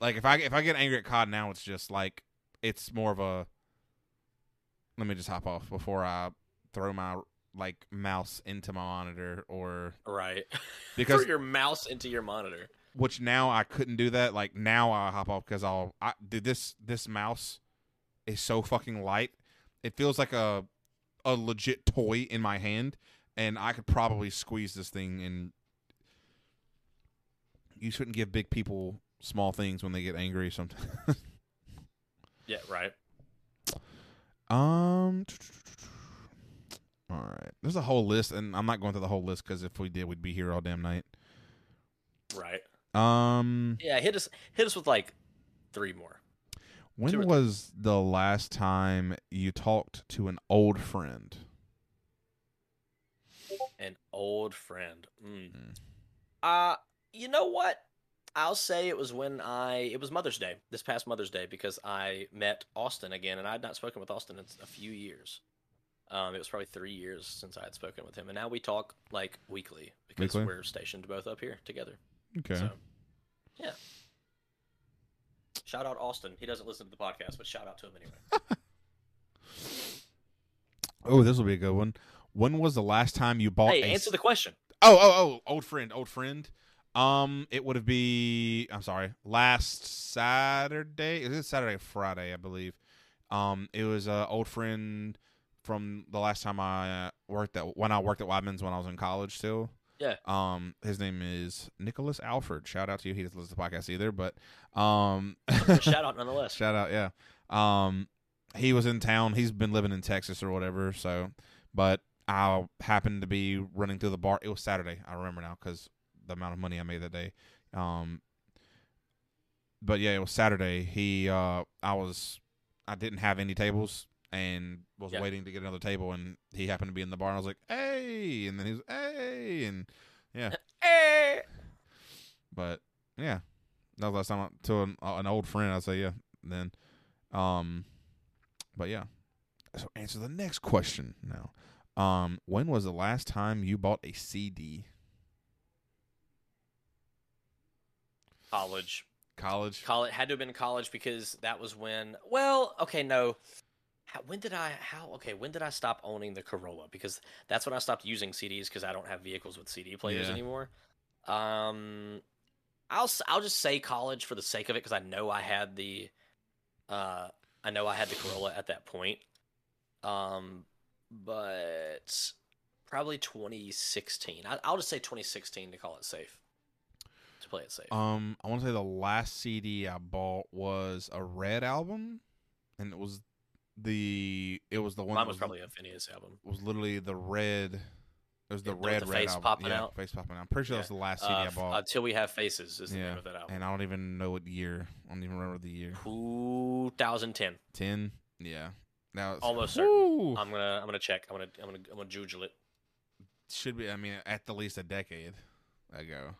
Like if I if I get angry at COD now, it's just like it's more of a. Let me just hop off before I throw my like mouse into my monitor or Right. [LAUGHS] because Throw your mouse into your monitor. which now I couldn't do that. Like now I hop off because I'll I dude this this mouse is so fucking light. It feels like a a legit toy in my hand, and I could probably squeeze this thing. And you shouldn't give big people small things when they get angry. Sometimes. [LAUGHS] Yeah. Right. Um. All right, there's a whole list, and I'm not going through the whole list because if we did, we'd be here all damn night. Right. Um. Yeah. Hit us. Hit us with like three more. When three. was the last time you talked to an old friend? An old friend. Mm. Mm. Uh, you know what? I'll say it was when I it was Mother's Day this past Mother's Day because I met Austin again and I had not spoken with Austin in a few years. Um, it was probably three years since I had spoken with him, and now we talk like weekly because Weekly? we're stationed both up here together. Okay. So, yeah. Shout out Austin. He doesn't listen to the podcast, but shout out to him anyway. [LAUGHS] Oh, this will be a good one. When was the last time you bought hey, a answer the question. Oh, oh, oh, old friend, old friend. Um, it would have be I'm sorry, last Saturday. Is it Saturday or Friday, I believe. Um, it was a old friend from the last time I worked at when I worked at Weidmann's when I was in college still. Yeah. Um, his name is Nicholas Alford. Shout out to you. He doesn't listen to the podcast either, but um, shout [LAUGHS] out nonetheless. Shout out, yeah. Um, he was in town. He's been living in Texas or whatever. So, but I happened to be running through the bar. It was Saturday. I remember now because the amount of money I made that day. Um, but yeah, it was Saturday. He, uh, I was, I didn't have any tables and was Yeah. waiting to get another table, and he happened to be in the bar. And I was like, "Hey!" And then he was, "Hey!" And yeah, [LAUGHS] Eh. but yeah, that was last time I, to an, uh, an old friend. I'd say yeah. Then, um, but yeah. So answer the next question now. Um, when was the last time you bought a CD? College. College. College had to have been college because that was when. Well, okay, no. How, when did I? How? Okay, when did I stop owning the Corolla? Because that's when I stopped using CDs because I don't have vehicles with CD players Yeah. anymore. Um, I'll I'll just say college for the sake of it because I know I had the, uh, I know I had the Corolla at that point. Um, but probably 2016. I, I'll just say 2016 to call it safe. To play it safe. Um, I want to say the last CD I bought was a Red album, and it was the it was the one Mine that was probably a Phineas album. was literally the red. It was the Yeah, red the red face album. popping yeah, out. face popping out. I'm pretty sure Yeah. that was the last CD Uh, I bought. Until we have faces is the yeah, name of that album. and I don't even know what year. I don't even remember the year. 2010. Ten. Yeah. Now it's Almost certain. I'm gonna I'm gonna check. I'm gonna I'm gonna I'm gonna jujule it. should be. I mean, at the least a decade ago.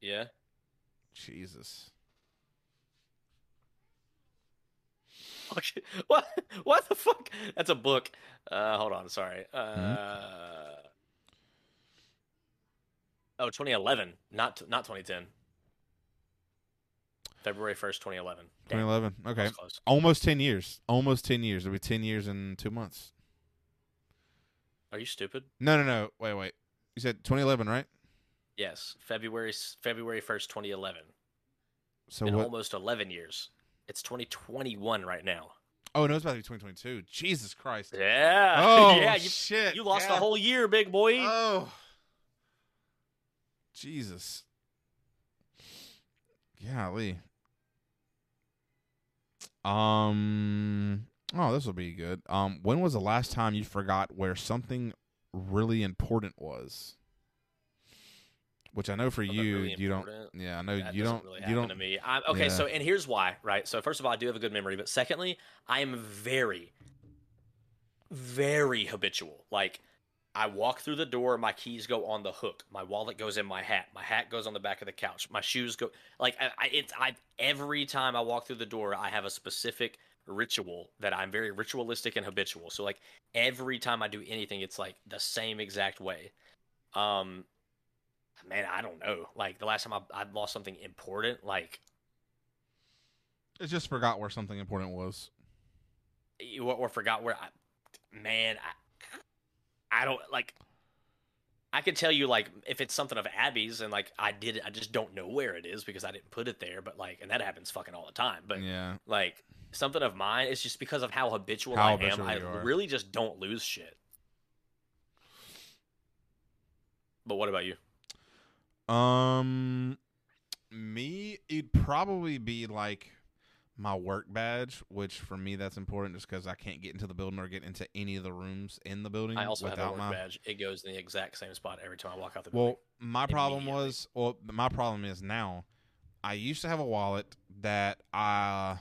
Yeah. Jesus. Shit. [LAUGHS] What? What the fuck? That's a book. Uh, hold on. Sorry. Uh, Hmm? oh, 2011, not not 2010. February 1st, 2011. Damn, 2011. Okay. Almost ten years. Almost ten years. It'll be ten years in two months. Are you stupid? No, no, no. Wait, wait. You said 2011, right? Yes, February February 1st, 2011. So Been what? almost 11 years. It's 2021 right now. Oh no, it's about to be 2022. Jesus Christ. Yeah. [LAUGHS] Oh yeah. You, shit. you lost yeah. a whole year, big boy. Oh. Jesus. Golly. Um. Oh, this will be good. Um. When was the last time you forgot where something really important was? Which I know for you, really you don't. Yeah, I know That you don't. really you don't. to me. I'm, okay, Yeah. so and here's why, right? So first of all, I do have a good memory, but secondly, I am very, very habitual. Like, I walk through the door, my keys go on the hook, my wallet goes in my hat, my hat goes on the back of the couch, my shoes go like I, I it's I every time I walk through the door, I have a specific ritual that I'm very ritualistic and habitual. So like every time I do anything, it's like the same exact way. Um, man, I don't know. Like the last time I, I lost something important, like I just forgot where something important was. you- or, or forgot where I, man, I, I don't like. I could tell you like if it's something of Abby's and like I did it, I just don't know where it is because I didn't put it there. But like, and that happens fucking all the time. But yeah. like something of mine, it's just because of how habitual How I am. I are. really just don't lose shit. But what about you? Um, me, it'd probably be like my work badge, which for me that's important just because I can't get into the building or get into any of the rooms in the building I also have a work my. badge. It goes in the exact same spot every time I walk out the building. Well, my problem was, well, my problem is now. I used to have a wallet that I,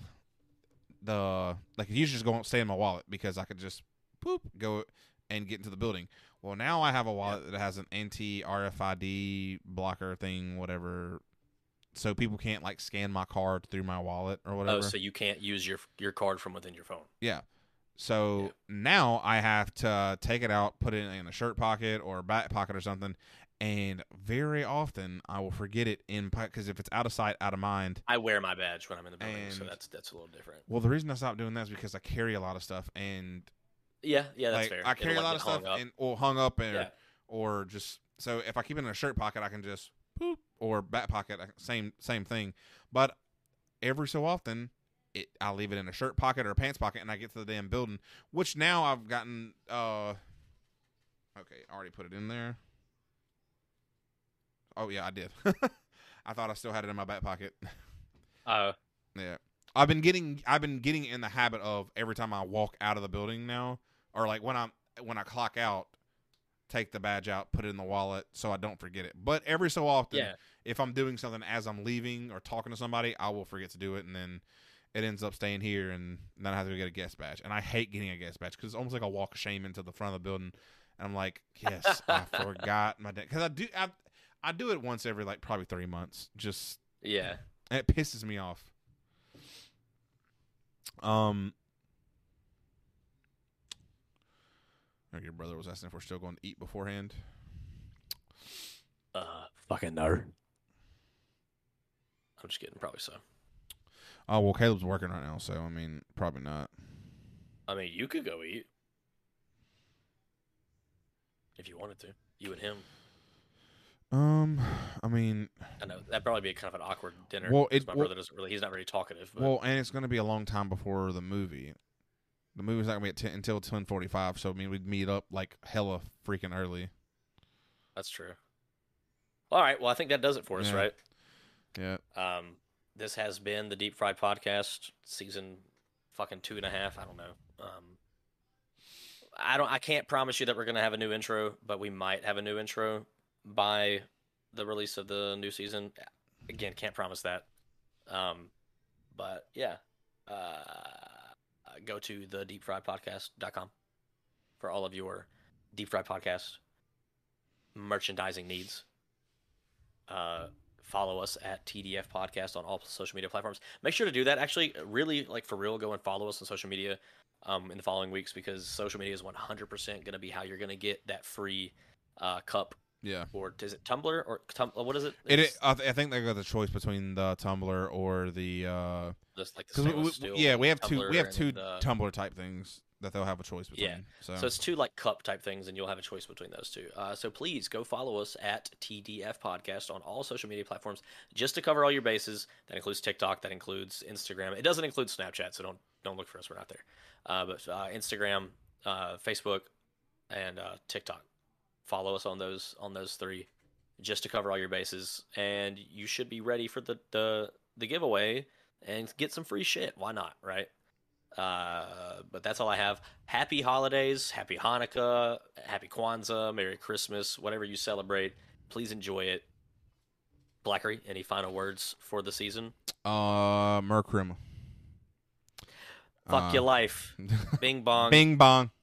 the like, it used to just go and stay in my wallet because I could just poop go and get into the building. Well, now I have a wallet that has an anti RFID blocker thing, whatever, so people can't like scan my card through my wallet or oh, whatever. Oh, so you can't use your your card from within your phone. Yeah. So Yeah. now I have to take it out, put it in a shirt pocket or a back pocket or something, and very often I will forget it in because if it's out of sight, out of mind. I wear my badge when I'm in the building, so that's that's a little different. Well, the reason I stopped doing that is because I carry a lot of stuff, and Yeah, yeah, that's like fair. I It'll, carry a lot of stuff up. and or hung up and Yeah. or just so if I keep it in a shirt pocket, I can just poop or back pocket, same same thing. But every so often, it I leave it in a shirt pocket or a pants pocket, and I get to the damn building. Which now I've gotten. uh Okay, I already put it in there. Oh yeah, I did. [LAUGHS] I thought I still had it in my back pocket. [LAUGHS] Uh, Yeah. I've been getting I've been getting in the habit of every time I walk out of the building now or like when I'm when I clock out take the badge out, put it in the wallet so I don't forget it. But every so often yeah, if I'm doing something as I'm leaving or talking to somebody, I will forget to do it and then it ends up staying here and then I have to get a guest badge. And I hate getting a guest badge cuz it's almost like a walk of shame into the front of the building. And I'm like, "Yes, I [LAUGHS] forgot my cuz I do I I do it once every like probably 3 months. Just yeah. and it pisses me off. Um, your brother was asking if we're still going to eat beforehand. Uh, Fucking no. I'm just kidding. Probably so. Oh well, Caleb's working right now, so I mean, probably not. I mean, you could go eat if you wanted to. You and him. Um, I mean, I know that'd probably be kind of an awkward dinner. Well, it- my well- brother doesn't really. He's not very talkative. But well, and it's going to be a long time before the movie. The movie's not going to be at 10, until ten forty five. So I mean, we'd meet up like hella freaking early. that's true. All right. Well, I think that does it for us, Yeah. right? Yeah. Um, this has been the Deep Fried Podcast, season fucking two and a half. I don't know. Um, I don't. I can't promise you that we're gonna have a new intro, but we might have a new intro by the release of the new season. Again, can't promise that. Um, but yeah, uh, go to the deepfriedpodcast.com for all of your deep fried podcast merchandising needs. Uh, follow us at TDF Podcast on all social media platforms. Make sure to do that. Actually, really, like for real, go and follow us on social media um, in the following weeks because social media is 100% going to be how you're going to get that free uh, cup. Yeah. Or is it tumbler or tum- what is it? It, I, th- I think they got the choice between the tumbler or the uh just like the we, we- yeah we have two we have two the- tumbler type things that they'll have a choice between. Yeah. So, So it's two like cup type things, and you'll have a choice between those two. Uh, so please go follow us at TDF Podcast on all social media platforms, just to cover all your bases. That includes TikTok, that includes Instagram. It doesn't include Snapchat, so don't don't look for us. We're not there. Uh, but uh, Instagram, uh, Facebook, and uh, TikTok. Follow us on those on those three, just to cover all your bases, and you should be ready for the the, the giveaway and get some free shit. Why not, right? Uh, but that's all I have. Happy holidays, happy Hanukkah, happy Kwanzaa, Merry Christmas, whatever you celebrate. Please enjoy it. Blackery, any final words for the season? uh Merkrim. Fuck Uh, your life. [LAUGHS] Bing bong. Bing bong.